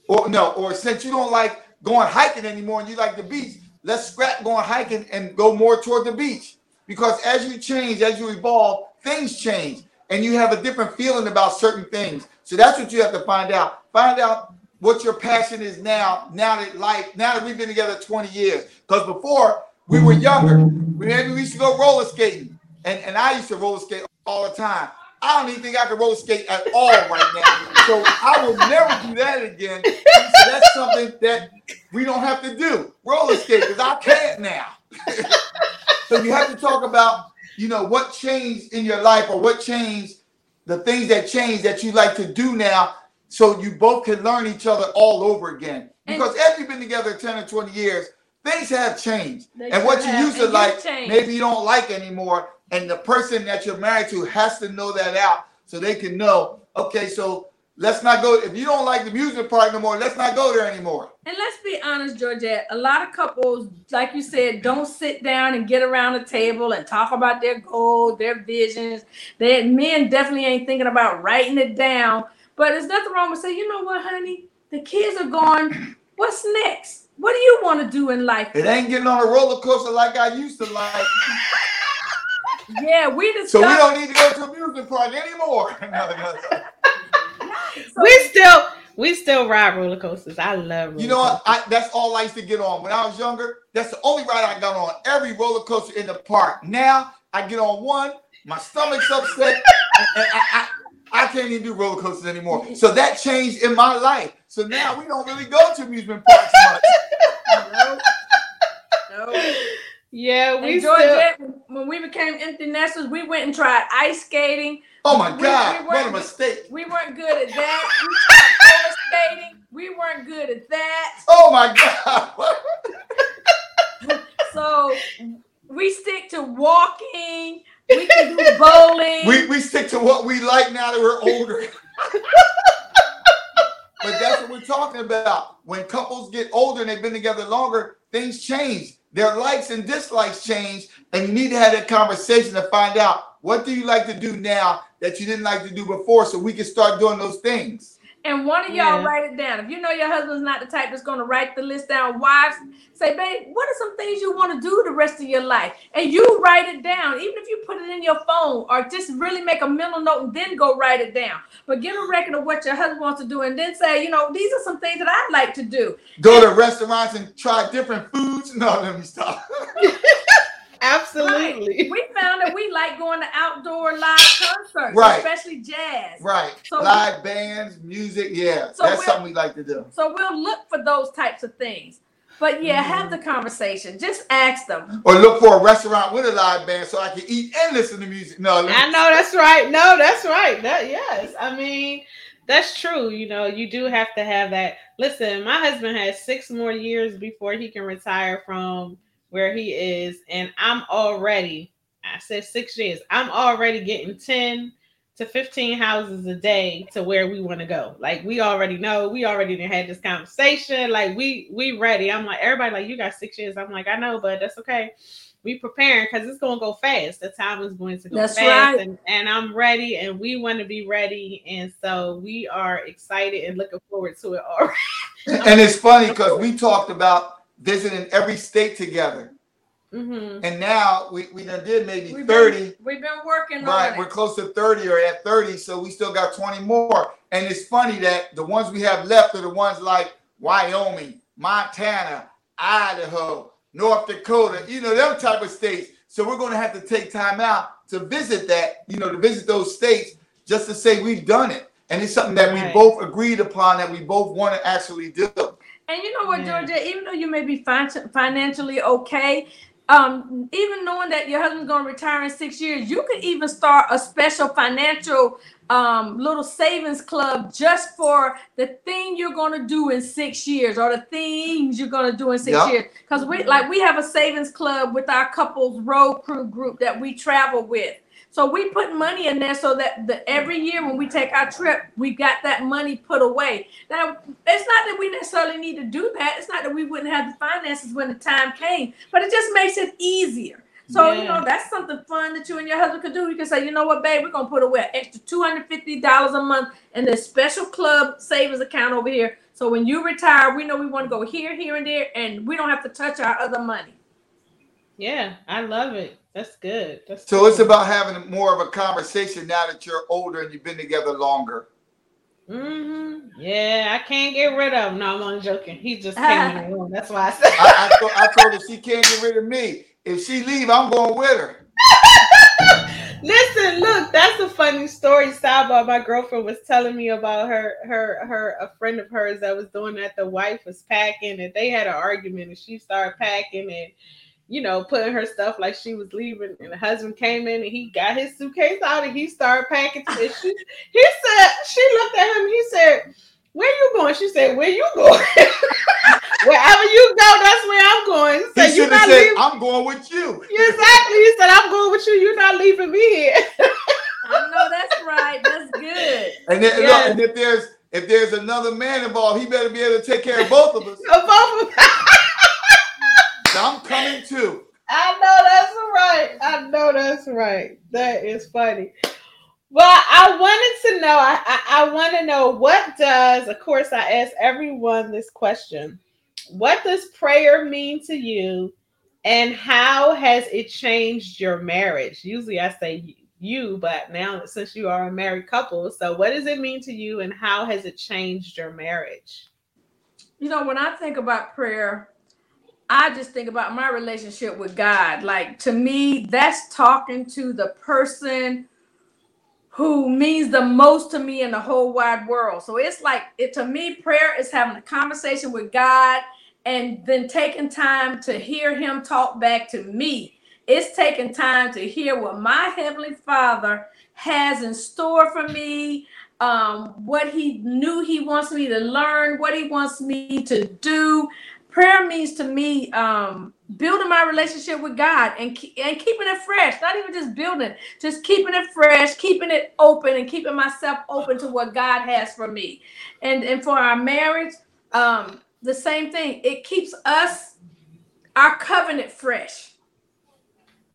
C: or no, or since you don't like going hiking anymore and you like the beach, let's scrap going hiking and go more toward the beach. Because as you change, as you evolve, things change and you have a different feeling about certain things. So that's what you have to find out. Find out what your passion is now, now that life, now that we've been together 20 years. Because before we were younger, maybe we used to go roller skating. And, and I used to roller skate all the time. I don't even think I can roller skate at all right now. So I will never do that again. So that's something that we don't have to do. Roller skate, because I can't now. so you have to talk about, you know, what changed in your life or what changed, the things that changed that you like to do now, so you both can learn each other all over again. Because after you've been together 10 or 20 years, things have changed.
D: They
C: and what you
D: have.
C: used to like,
D: changed.
C: maybe you don't like anymore. And the person that you're married to has to know that out so they can know, okay, so let's not go. If you don't like the music part no more, let's not go there anymore.
D: And let's be honest, Georgette, a lot of couples, like you said, don't sit down and get around the table and talk about their goals, their visions. That men definitely ain't thinking about writing it down. But there's nothing wrong with saying, you know what, honey? The kids are gone. What's next? What do you want to do in life?
C: It ain't getting on a roller coaster like I used to like.
D: Yeah, we discussed.
C: So we don't need to go to amusement park anymore. No, no, no.
B: We still We still ride roller coasters. I love. Roller
C: You know what? I, that's all I used to get on when I was younger. That's the only ride I got on. Every roller coaster in the park. Now I get on one, my stomach's upset, and, and I, I, I can't even do roller coasters anymore. So that changed in my life. So now we don't really go to amusement parks much.
D: No. No.
B: Yeah, we
D: And
B: still.
D: Georgette, when we became empty nesters, we went and tried ice skating.
C: Oh my God,
D: we
C: what a mistake.
D: We weren't good at that. We tried roller skating. We weren't good at that.
C: Oh my God.
D: So we stick to walking. We can do bowling.
C: we, we stick to what we like now that we're older. but that's what we're talking about. When couples get older and they've been together longer, things change. Their likes and dislikes change, and you need to have that conversation to find out what do you like to do now that you didn't like to do before, so we can start doing those things.
D: And one of y'all
B: Yeah.
D: write it down. If you know your husband's not the type that's going to write the list down, wives say, babe, what are some things you want to do the rest of your life? And you write it down, even if you put it in your phone or just really make a mental note and then go write it down. But get a record of what your husband wants to do and then say, you know, these are some things that I'd like to do.
C: Go to restaurants and try different foods. No, let me stop.
B: Absolutely.
D: We found that we like going to outdoor live concerts,
C: Right.
D: especially jazz.
C: right.
D: So-
C: Live bands, music, yeah.
D: So
C: that's
D: we're-
C: something we like to do.
D: So we'll look for those types of things. But yeah, mm-hmm. have the conversation. Just ask them.
C: Or look for a restaurant with a live band so I can eat and listen to music. No, me-
B: I know that's right. No, that's right. That yes. I mean, that's true. You know, you do have to have that. Listen, my husband has six more years before he can retire from where he is, and I'm already. I said six years. I'm already getting ten to fifteen houses a day to where we want to go. Like we already know. We already had this conversation. Like we we ready. I'm like everybody. Like you got six years. I'm like I know, but that's okay we preparing because it's gonna go fast. The time is going to go
D: That's
B: fast,
D: right.
B: and, and I'm ready, and we want to be ready, and so we are excited and looking forward to it already.
C: And it's funny because we talked about visiting every state together.
B: hmm
C: And now we, we done did maybe
D: We've
C: 30.
D: Been, we've been working
C: Right,
D: on
C: we're close to 30 or at 30, so we still got 20 more. And it's funny that the ones we have left are the ones like Wyoming, Montana, Idaho, North Dakota, you know, them type of states. So we're gonna have to take time out to visit that, you know, to visit those states just to say we've done it. And it's something that we both agreed upon that we both want to actually do.
D: And you know what,
B: Yeah.
D: Georgette? Even though you may be fin- financially okay, um, even knowing that your husband's going to retire in six years, you could even start a special financial um, little savings club just for the thing you're going to do in six years or the things you're going to do in six
C: Yeah.
D: years. Because we like we have a savings club with our couples road crew group that we travel with. So we put money in there so that the, every year when we take our trip, we got that money put away. Now, it's not that we necessarily need to do that. It's not that we wouldn't have the finances when the time came, but it just makes it easier. So, you know, that's something fun that you and your husband could do. You can say, you know what, babe, we're going to put away an extra $250 a month in this special club savings account over here. So when you retire, we know we want to go here, here, and there, and we don't have to touch our other money.
B: Yeah, I love it. That's good. That's
C: So it's about having more of a conversation now that you're older and you've been together longer.
B: Mhm. Yeah, I can't get rid of him. No, I'm only joking. He just came in the room. That's why I said.
C: I, I, told, I told her she can't get rid of me. If she leave, I'm going with her.
B: Listen, look, that's a funny story. Sidebar. My girlfriend was telling me about her, her, her, a friend of hers that was doing that. The wife was packing, and they had an argument, and she started packing and, you know, putting her stuff like she was leaving. And the husband came in, and he got his suitcase out, and he started packing. And she, he said, she looked at him. He said, "Where you going?" She said, "Where you going? Wherever you go, that's where I'm going." He
C: He
B: said, "You
C: should have said,
B: leaving."
C: I'm going with you.
B: Exactly. He said, "I'm going with you. You're not leaving me here."
D: I know that's right. That's good.
C: And, then,
B: Yeah.
C: look, and if there's if there's another man involved, he better be able to take care of both of us.
B: So both of
C: So I'm coming too.
B: I know that's right. I know that's right. That is funny. Well, I wanted to know. I, I, I want to know what does. Of course, I ask everyone this question. What does prayer mean to you, and how has it changed your marriage? Usually, I say you, but now since you are a married couple, so what does it mean to you and how has it changed your marriage?
D: You know, when I think about prayer, I just think about my relationship with God. Like to me, that's talking to the person who means the most to me in the whole wide world. So it's like it to me, prayer is having a conversation with God and then taking time to hear him talk back to me. It's taking time to hear what my heavenly father has in store for me, um, what he knew he wants me to learn, what he wants me to do. Prayer means to me um, building my relationship with God and, and keeping it fresh, not even just building, just keeping it fresh, keeping it open, and keeping myself open to what God has for me. And, and for our marriage, um, the same thing. It keeps us, our covenant fresh.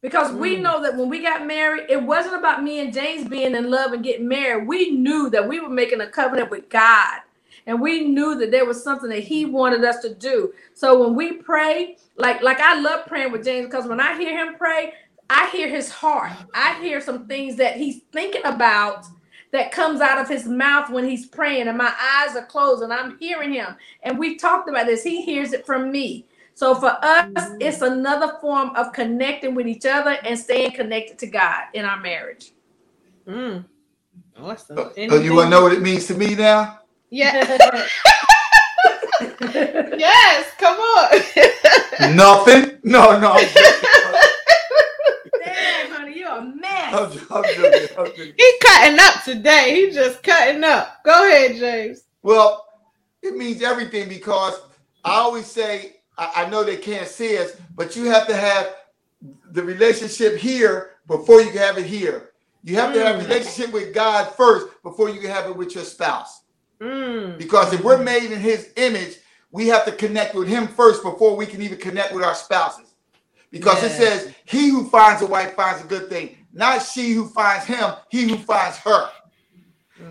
D: Because we
B: Mm.
D: know that when we got married, it wasn't about me and James being in love and getting married. We knew that we were making a covenant with God. And we knew that there was something that he wanted us to do. So when we pray, like like I love praying with James because when I hear him pray, I hear his heart. I hear some things that he's thinking about that comes out of his mouth when he's praying and my eyes are closed and I'm hearing him. And we've talked about this. He hears it from me. So for us, it's another form of connecting with each other and staying connected to God in our marriage.
B: Mm. Awesome.
C: Oh, you want to know what it means to me now?
B: Yeah. yes. Come on.
C: Nothing. No, no. I'm.
D: Damn, honey, you're a mess.
C: I'm, I'm joking. I'm joking.
B: He cutting up today. He just cutting up. Go ahead, James.
C: Well, it means everything because I always say, I, I know they can't see us, but you have to have the relationship here before you can have it here. You have to have a
B: Mm.
C: relationship with God first before you can have it with your spouse.
B: Mm.
C: Because if we're made in his image, we have to connect with him first before we can even connect with our spouses. Because it says, He who finds a wife finds a good thing, not she who finds him, he who finds her.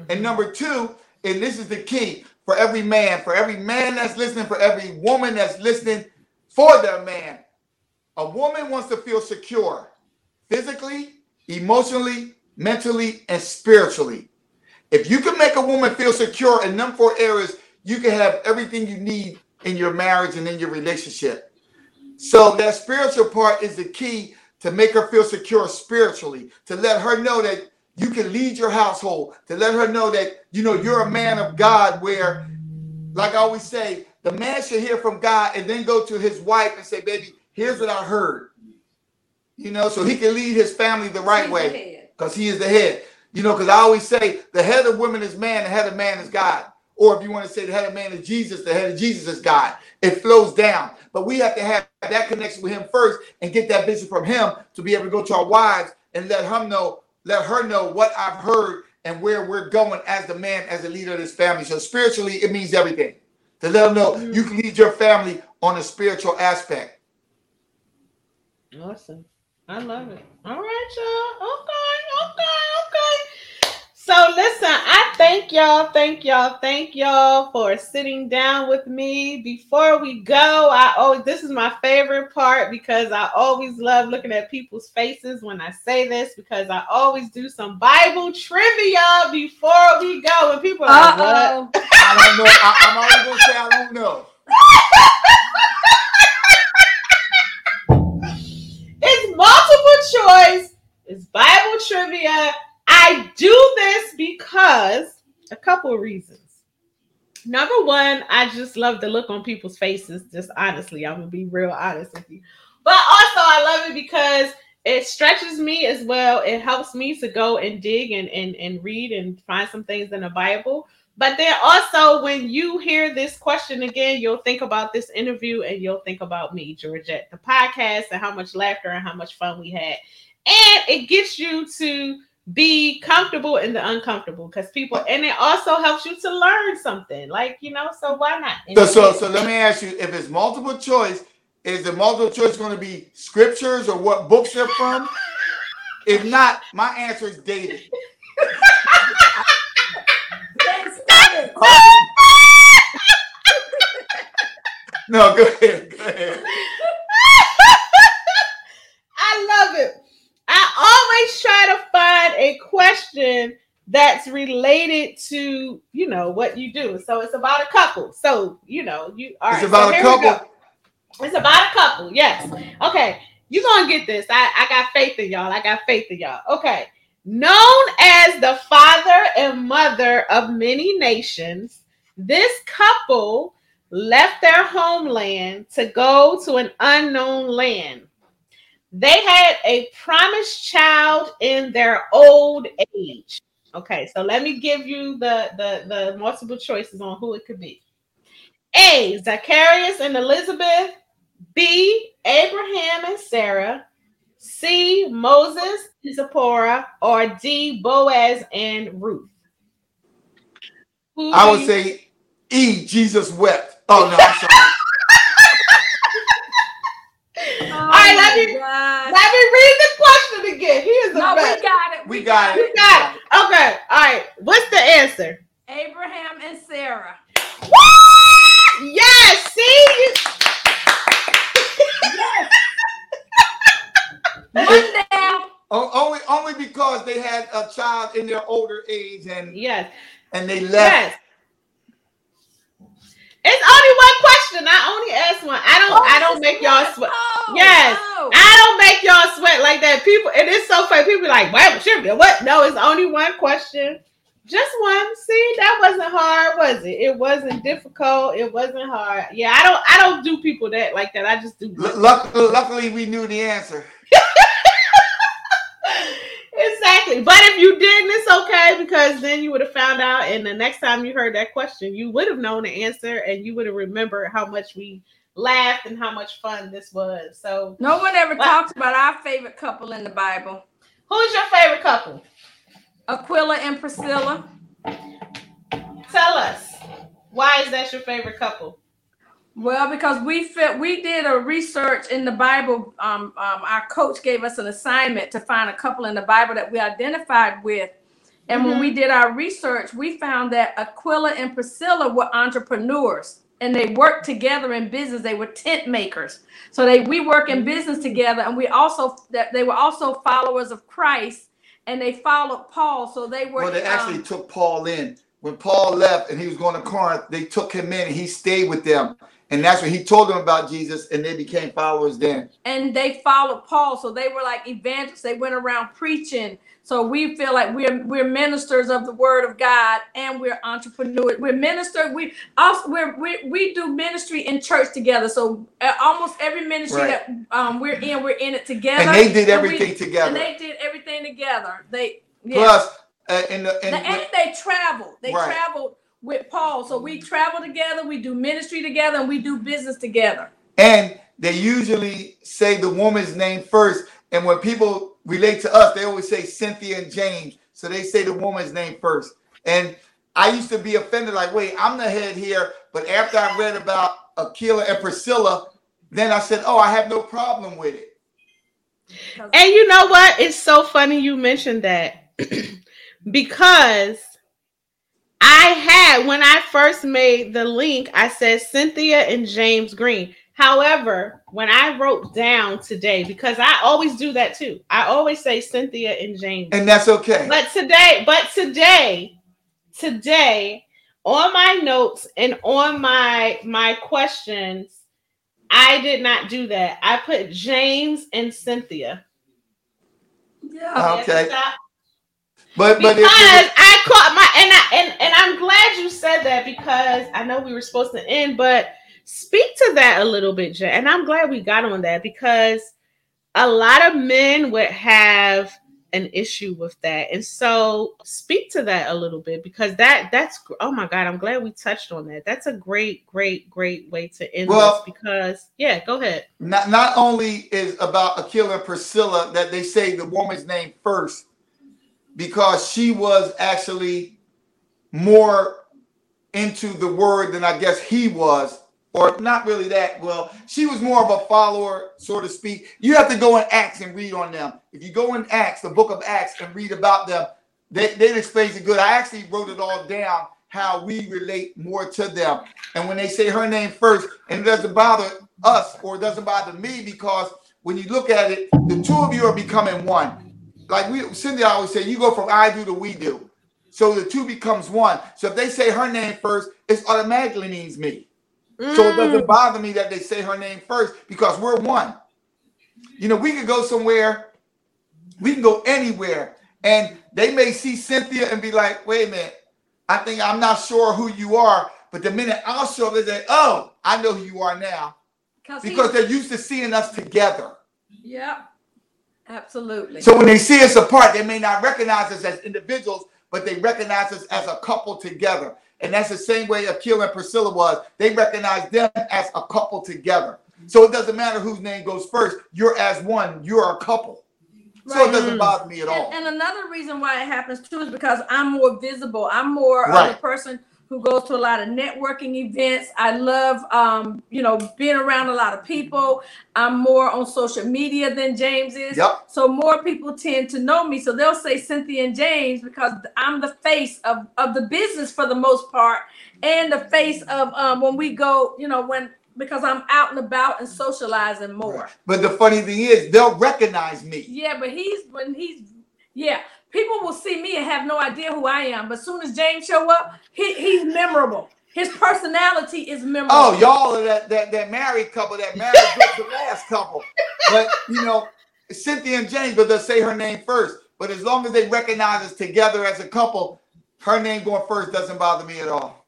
C: And number two, and this is the key for every man, for every man that's listening, for every woman that's listening, for their man, a woman wants to feel secure physically, emotionally, mentally, and spiritually. If you can make a woman feel secure in them four areas, you can have everything you need in your marriage and in your relationship. So that spiritual part is the key to make her feel secure spiritually, to let her know that you can lead your household, to let her know that you know you're a man of God where like I always say, the man should hear from God and then go to his wife and say, "Baby, here's what I heard." You know, so he can lead his family the right way because he is the head. You know, because I always say the head of women is man, the head of man is God. Or if you want to say the head of man is Jesus, the head of Jesus is God. It flows down. But we have to have that connection with him first and get that vision from him to be able to go to our wives and let him know, let her know what I've heard and where we're going as the man, as the leader of this family. So spiritually, it means everything. To let them know you can lead your family on a spiritual aspect.
B: Awesome. I love it. All right, y'all. Okay, okay, okay. So listen, I thank y'all, thank y'all, thank y'all for sitting down with me. Before we go, I always this is my favorite part because I always love looking at people's faces when I say this because I always do some Bible trivia before we go. And people are like, what?
C: I don't know. I, I'm always gonna say I don't know.
B: It's multiple choice. It's Bible trivia. I do this because a couple of reasons. Number one, I just love the look on people's faces. Just honestly, I'm gonna be real honest with you. But also, I love it because it stretches me as well. It helps me to go and dig and, and, and read and find some things in the Bible. But then also, when you hear this question again, you'll think about this interview and you'll think about me, Georgette, the podcast, and how much laughter and how much fun we had. And it gets you to be comfortable in the uncomfortable because people, and it also helps you to learn something. Like, you know, so why not?
C: So, so, so let me ask you: If it's multiple choice, is the multiple choice going to be scriptures or what books they're from? If not, my answer is David.
D: David.
C: No, go ahead. Go ahead.
B: I love it. I always try to find a question that's related to you know what you do. So it's about a couple. So you know you are.
C: It's about
B: so
C: a couple.
B: It's about a couple. Yes. Okay. You're gonna get this. I, I got faith in y'all. I got faith in y'all. Okay. Known as the father and mother of many nations, this couple left their homeland to go to an unknown land. They had a promised child in their old age. Okay, so let me give you the, the, the multiple choices on who it could be. A. Zacharias and Elizabeth. B. Abraham and Sarah. C. Moses and Zipporah. Or D. Boaz and Ruth. Who
C: I would say E. Jesus wept. Oh no, I'm sorry.
D: Oh
B: All right, let me- Let me read the question again. He is the
D: No,
B: best.
D: we got it.
C: We got it.
B: You got it. Okay. All right. What's the answer?
D: Abraham and Sarah.
B: Yes. See. You-
D: One down.
C: Oh, only only because they had a child in their older age and
B: Yes.
C: and they left.
B: Yes. It's only one question. I only ask one. I don't. I don't oh, make y'all sweat.
D: Oh,
B: Yes.
D: no.
B: I don't make y'all sweat like that. People, and it's so funny. People be like, "What? What? What?" No, it's only one question. Just one. See, that wasn't hard, was it? It wasn't difficult. It wasn't hard. Yeah, I don't. I don't do people that like that. I just do.
C: L- luck- luckily, we knew the answer.
B: exactly. But if you didn't, it's okay because then you would have found out, and the next time you heard that question, you would have known the answer, and you would have remembered how much we laughed and how much fun this was. So,
D: No one ever
B: What?
D: talks about our favorite couple in the Bible.
B: who's your favorite couple?
D: Aquila and Priscilla.
B: Tell us why is that your favorite couple?
D: Well, because we fit, we did a research in the Bible. Um, um, our coach gave us an assignment to find a couple in the Bible that we identified with. And when we did our research, we found that Aquila and Priscilla were entrepreneurs and they worked together in business. They were tent makers. So they we work in business together, and we also that they were also followers of Christ and they followed Paul. So they were
C: Well, they actually
D: um,
C: took Paul in. When Paul left and he was going to Corinth, they took him in and he stayed with them. And that's when he told them about Jesus and they became followers then.
D: and they followed Paul. So they were like evangelists. They went around preaching. So we feel like we're we're ministers of the word of God and we're entrepreneurs. We're minister. We also we're, we we do ministry in church together. So uh, almost every ministry
C: Right.
D: that um, we're in, we're in it together.
C: And they did
D: And we-
C: everything together.
D: And they did everything together. They yeah.
C: Plus, uh, in the, in,
D: The- and they traveled. They
C: Right.
D: traveled with Paul. So we travel together. We do ministry together, and we do business together.
C: and they usually say the woman's name first. And when people relate to us, they always say Cynthia and James. So they say the woman's name first. And I used to be offended, like, wait, I'm the head here. But after I read about Aquila and Priscilla, then I said, oh, I have no problem with it.
B: And you know what? It's so funny you mentioned that because I had when I first made the link, I said Cynthia and James Green. However, when I wrote down today, because I always do that too, I always say Cynthia and James.
C: And that's okay.
B: But today, but today, today, on my notes and on my my questions, I did not do that. I put James and Cynthia.
D: Yeah.
C: Okay. But but
B: because
C: it,
B: I caught my and I and, and I'm glad you said that because I know we were supposed to end, but speak to that a little bit, Jay. And I'm glad we got on that because a lot of men would have an issue with that. And so speak to that a little bit because that that's oh my god, I'm glad we touched on that. That's a great, great, great way to end
C: Well-
B: this because yeah, go ahead.
C: not not only is about Aquila and Priscilla that they say the woman's name first, because she was actually more into the word than I guess he was, or not really that well. She was more of a follower, so to speak. You have to go in Acts and read on them. If you go in Acts, the book of Acts, and read about them, they they explain it good. I actually wrote it all down how we relate more to them. And when they say her name first, and it doesn't bother us or it doesn't bother me because when you look at it, the two of you are becoming one. Like we Cindy always say, you go from I do to we do. So the two becomes one. So if they say her name first, it automatically means me. So it doesn't
B: Mm.
C: bother me that they say her name first because we're one. You know, we could go somewhere, we can go anywhere, and they may see Cynthia and be like, wait a minute, I think I'm not sure who you are. But the minute I'll show up, they say, oh, I know who you are now.
D: Because
C: they're used to seeing us together.
D: Yeah, Absolutely.
C: So when they see us apart, they may not recognize us as individuals, but they recognize us as a couple together. And that's the same way Aquila and Priscilla was. They recognized them as a couple together. So it doesn't matter whose name goes first. You're as one. You're a couple. So it doesn't mm. bother me at all.
D: and another reason why it happens too is because I'm more visible. I'm more of
C: Right.
D: the person who goes to a lot of networking events. I love, um, you know, being around a lot of people. I'm more on social media than James is.
C: Yep.
D: So more people tend to know me. So they'll say Cynthia and James because I'm the face of, of the business for the most part, and the face of um, when we go, you know, when because I'm out and about and socializing more.
C: But the funny thing is, they'll recognize me.
D: Yeah, but he's when he's yeah, people will see me and have no idea who I am. But soon as James show up, he, he's memorable. His personality is memorable.
C: Oh, y'all are that, that, that married couple, that married the last couple. But, you know, Cynthia and James, but they'll say her name first. But as long as they recognize us together as a couple, her name going first doesn't bother me at all.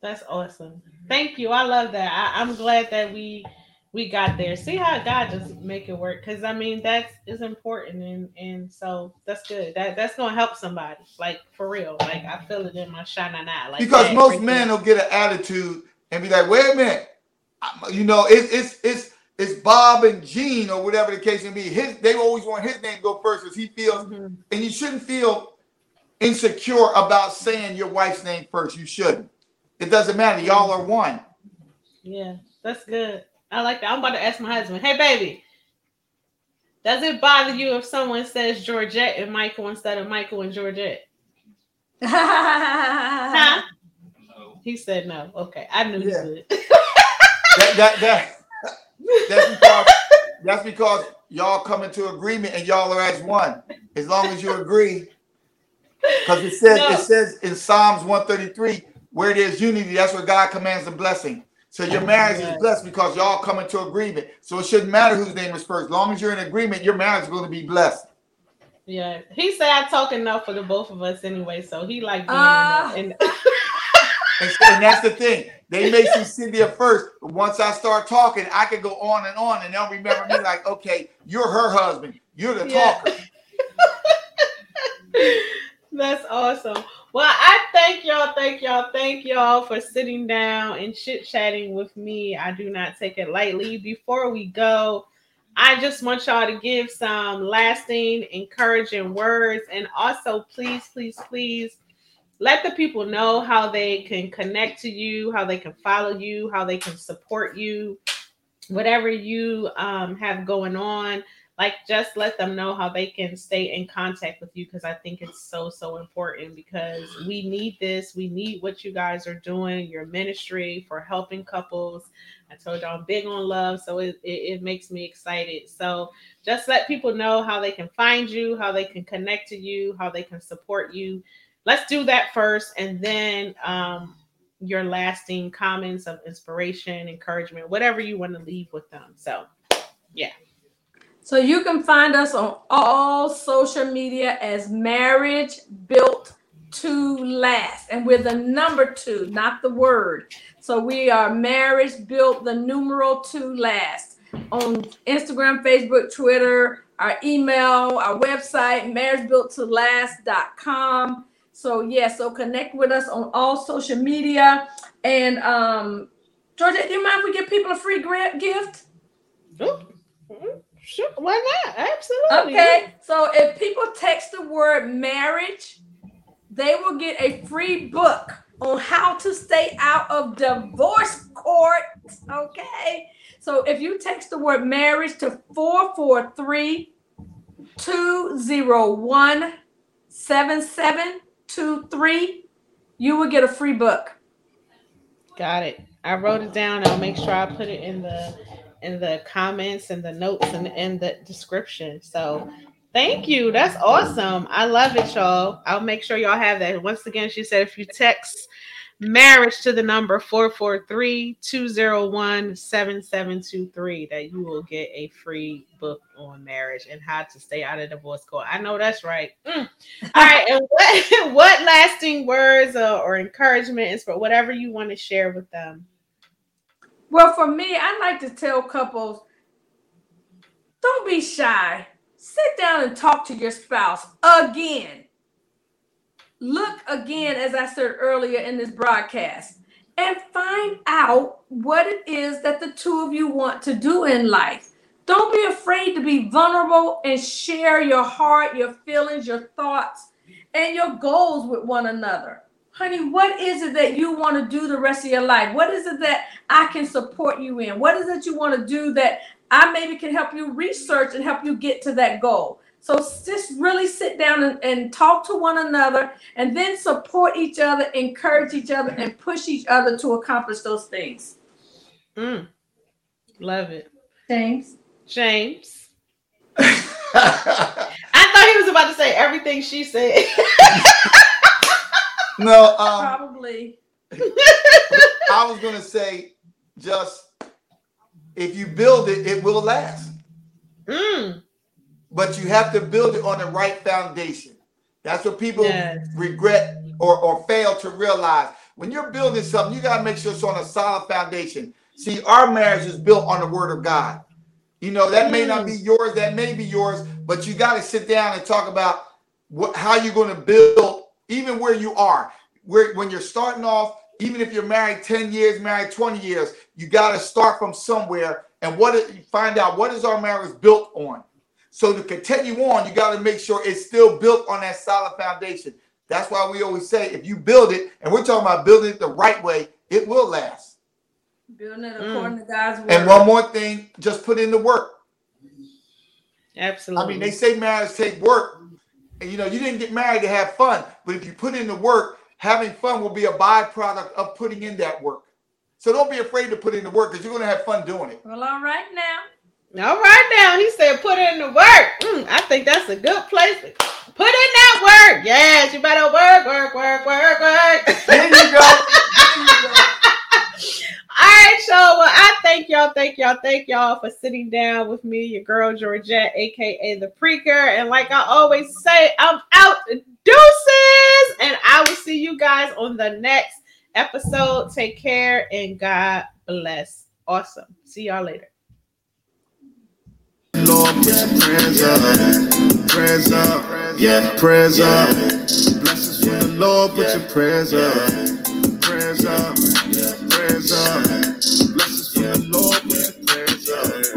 B: That's awesome. Thank you. I love that. I, I'm glad that we we got there. See how God just make it work. Cause I mean that's is important and and so that's good. That that's gonna help somebody. Like for real. Like I feel it in my shine eye. Like
C: Because most men will get an attitude and be like, wait a minute. I'm- You know, it, it's it's it's Bob and Gene or whatever the case may be. His they always want his name to go first because he feels
B: Mhm.
C: and you shouldn't feel insecure about saying your wife's name first. You shouldn't. It doesn't matter. Y'all are one.
B: Yeah, that's good. I like that. I'm about to ask my husband, hey baby, does it bother you if someone says Georgette and Michael instead of Michael and Georgette? Huh? He said no. Okay. I knew
C: Yeah.
B: you would.
C: That that that that's because that's because y'all come into agreement and y'all are as one. As long as you agree. Because it says
B: No.
C: it says in Psalms 133, where there's unity, that's where God commands a blessing. So your marriage is blessed because y'all come into agreement. So it shouldn't matter whose name is first. As long as you're in agreement, your marriage is going to be blessed.
B: Yeah, he said I talk enough for the both of us anyway, so he like being
D: Ah.
B: in that.
C: And, and that's the thing. They may see Cynthia first, but once I start talking, I can go on and on, and they'll remember me like, okay, you're her husband. You're the
B: Yeah.
C: talker.
B: That's awesome. Well, I thank y'all, thank y'all, thank y'all for sitting down and chit chatting with me. I do not take it lightly. Before we go, I just want y'all to give some lasting, encouraging words, and also, please, please, please let the people know how they can connect to you, how they can follow you, how they can support you, whatever you um, have going on. Like, just let them know how they can stay in contact with you because I think it's so, so important because we need this. We need what you guys are doing, your ministry for helping couples. I told y'all I'm big on love, so it, it, it makes me excited. So, just let people know how they can find you, how they can connect to you, how they can support you let's do that first and then um your lasting comments of inspiration encouragement whatever you want to leave with them so
D: So you can find us on all social media as Marriage Built to Last. And we're the number two, not the word. So we are Marriage Built the numeral to last on Instagram, Facebook, Twitter, our email, our website, marriagebuilttolast.com. So yeah, so connect with us on all social media. And um Georgette, do you mind if we give people a free gra- gift?
B: Ooh, mhm, sure why not absolutely
D: Okay, so if people text the word marriage, they will get a free book on how to stay out of divorce court. Okay, so if you text the word marriage to 443 201 7723, you will get a free book.
B: got it i wrote it down i'll make sure i put it in the in the comments and the notes and in the description so Thank you. That's awesome. I love it, y'all. I'll make sure y'all have that. Once again, she said if you text marriage to the number 443-201-7723 that you will get a free book on marriage and how to stay out of divorce court. I know that's right. Mm. All right. And what, what lasting words uh, or encouragement is for whatever you want to share with them?
D: Well, for me, I like to tell couples don't be shy. Sit down and talk to your spouse again look again, as I said earlier in this broadcast, and find out what it is that the two of you want to do in life. Don't be afraid to be vulnerable and share your heart, your feelings, your thoughts, and your goals with one another. Honey, what is it that you want to do the rest of your life? What is it that I can support you in? What is it you want to do that I maybe can help you research and help you get to that goal? So just really sit down and, and talk to one another and then support each other, encourage each other, and push each other to accomplish those things.
B: Mm. Love it.
D: James.
B: James. I thought he was about to say everything she said.
C: no, um,
D: probably.
C: I was gonna say just if you build it, it will last.
B: Mm
C: but you have to build it on the right foundation. That's what people yes. regret or, or fail to realize. When you're building something, you got to make sure it's on a solid foundation. See, our marriage is built on the word of God. You know, that may not be mm. yours, that may be yours, but you got to sit down and talk about what how you're going to build, even where you are. Where when you're starting off, even if you're married 10 years, married 20 years, you got to start from somewhere and what it, find out what is our marriage built on. So to continue on, you got to make sure it's still built on that solid foundation. That's why we always say if you build it, and we're talking about building it the right way, it will last.
D: Building it according mm. to God's word.
C: And one more thing, just put in the work.
B: Absolutely.
C: I mean, they say marriage take work. And you know, you didn't get married to have fun, but if you put in the work, having fun will be a byproduct of putting in that work. So don't be afraid to put in the work because you're going to have fun doing it.
D: Well, all right now.
B: All right now, he said, put in the work. Mm, I think that's a good place to put in that work. Yes, you better work, work, work, work, work.
C: There you go. There you go.
B: All right, y'all. Well, I thank y'all, thank y'all, thank y'all for sitting down with me, your girl Georgette, aka the Preacher. And like I always say, I'm out deuces, and I will see you guys on the next episode. Take care and God bless. Awesome. See y'all later.
A: Lord, put your prayers up, prayers up, yeah, prayers up. Blessings from the Lord, put your prayers up, prayers up, prayers up.